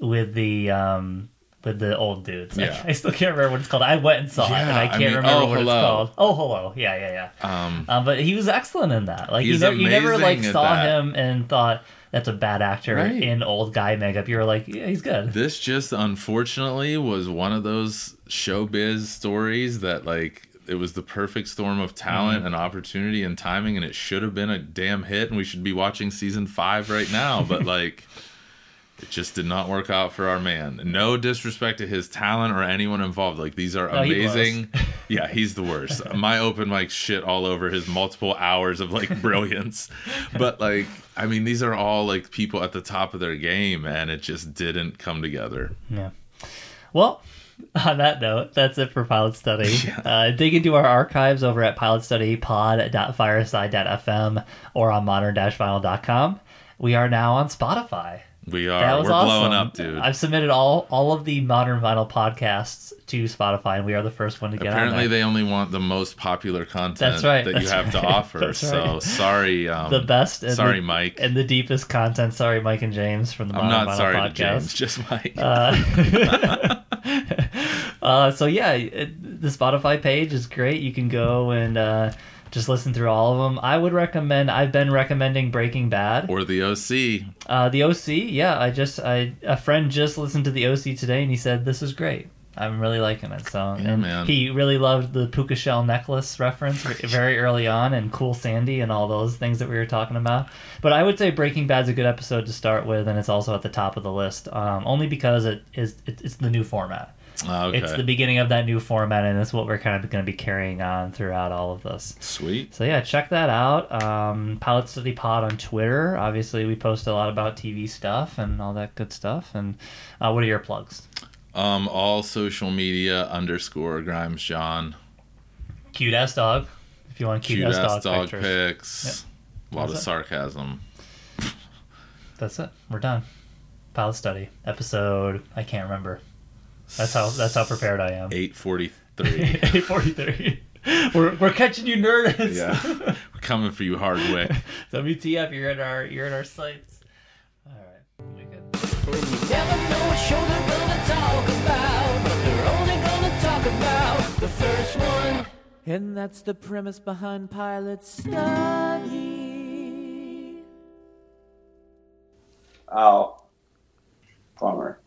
Speaker 1: with the um with the old dudes. I-
Speaker 3: Yeah. [laughs]
Speaker 1: I, still can't remember what it's called. I went and saw it, and I
Speaker 3: I
Speaker 1: can't
Speaker 3: mean,
Speaker 1: remember
Speaker 3: Oh,
Speaker 1: what
Speaker 3: Hello.
Speaker 1: it's called. Oh, hello, yeah, yeah, yeah.
Speaker 3: Um,
Speaker 1: Um, but he was excellent in that. Like you, never, you never like saw
Speaker 3: that.
Speaker 1: him and thought that's a bad actor
Speaker 3: Right.
Speaker 1: in old guy makeup. You were like, yeah, he's good.
Speaker 3: this just unfortunately was one of those showbiz stories that like it was the perfect storm of talent
Speaker 1: Mm-hmm.
Speaker 3: and opportunity and timing and it should have been a damn hit and we should be watching season five right now but [laughs] like it just did not work out for our man. No disrespect to his talent or anyone involved. Like these are
Speaker 1: No, he
Speaker 3: amazing. [laughs] Yeah he's the worst. My open mic shit all over his multiple hours of like brilliance. But like i mean these are all like people at the top of their game and it just didn't come together.
Speaker 1: Yeah. Well, [laughs] on that note, that's it for Pilot Study. [laughs] Uh, dig into our archives over at pilotstudypod.fireside.fm or on modern-vinyl.com. We are now on Spotify.
Speaker 3: We are.
Speaker 1: That was
Speaker 3: We're
Speaker 1: awesome.
Speaker 3: blowing up, dude.
Speaker 1: I've submitted all all of the Modern Vinyl podcasts to Spotify, and we are the first one to get
Speaker 3: Apparently, they only want the most popular content
Speaker 1: That's right,
Speaker 3: that you
Speaker 1: that's
Speaker 3: have to [laughs] offer.
Speaker 1: that's
Speaker 3: So
Speaker 1: right.
Speaker 3: sorry. Um,
Speaker 1: the best, and
Speaker 3: sorry,
Speaker 1: the,
Speaker 3: Mike.
Speaker 1: and the deepest content. Sorry, Mike and James from the
Speaker 3: I'm
Speaker 1: Modern
Speaker 3: not
Speaker 1: Vinyl
Speaker 3: sorry
Speaker 1: podcast.
Speaker 3: to James, just Mike.
Speaker 1: Uh, so yeah, it, the Spotify page is great. You can go and uh, just listen through all of them. I would recommend. I've been recommending Breaking Bad.
Speaker 3: or the OC.
Speaker 1: Uh, the OC, yeah. I just I a friend just listened to the OC today, and he said this is great. I'm really liking it. So
Speaker 3: Yeah,
Speaker 1: and
Speaker 3: man.
Speaker 1: he really loved the puka shell necklace reference very early on, and Cool Sandy and all those things that we were talking about. But I would say Breaking Bad's a good episode to start with, and it's also at the top of the list, um, only because it is it, it's the new format.
Speaker 3: Oh, okay.
Speaker 1: It's the beginning of that new format, and it's what we're kind of going to be carrying on throughout all of this.
Speaker 3: Sweet.
Speaker 1: So yeah, check that out. Um, Pilot Study Pod on Twitter. Obviously, we post a lot about TV stuff and all that good stuff. And uh, what are your plugs?
Speaker 3: Um, all social media underscore Grimes John.
Speaker 1: Cute ass dog. If you want cute,
Speaker 3: Cute
Speaker 1: ass
Speaker 3: ass
Speaker 1: dog,
Speaker 3: dog pics. A lot of
Speaker 1: it.
Speaker 3: sarcasm.
Speaker 1: That's it. We're done. Pilot Study episode. I can't remember. That's how. That's how prepared I am.
Speaker 3: Eight forty three. [laughs]
Speaker 1: Eight forty three. [laughs] We're, we're catching you, nerds.
Speaker 3: yeah, [laughs] we're coming for you, Hardwick.
Speaker 1: WTF? You're in our. You're in our sights. All right. We good.
Speaker 2: Never know what show they're gonna talk about, but they're only gonna talk about the first one. And that's the premise behind Pilot Study.
Speaker 8: Oh, bummer.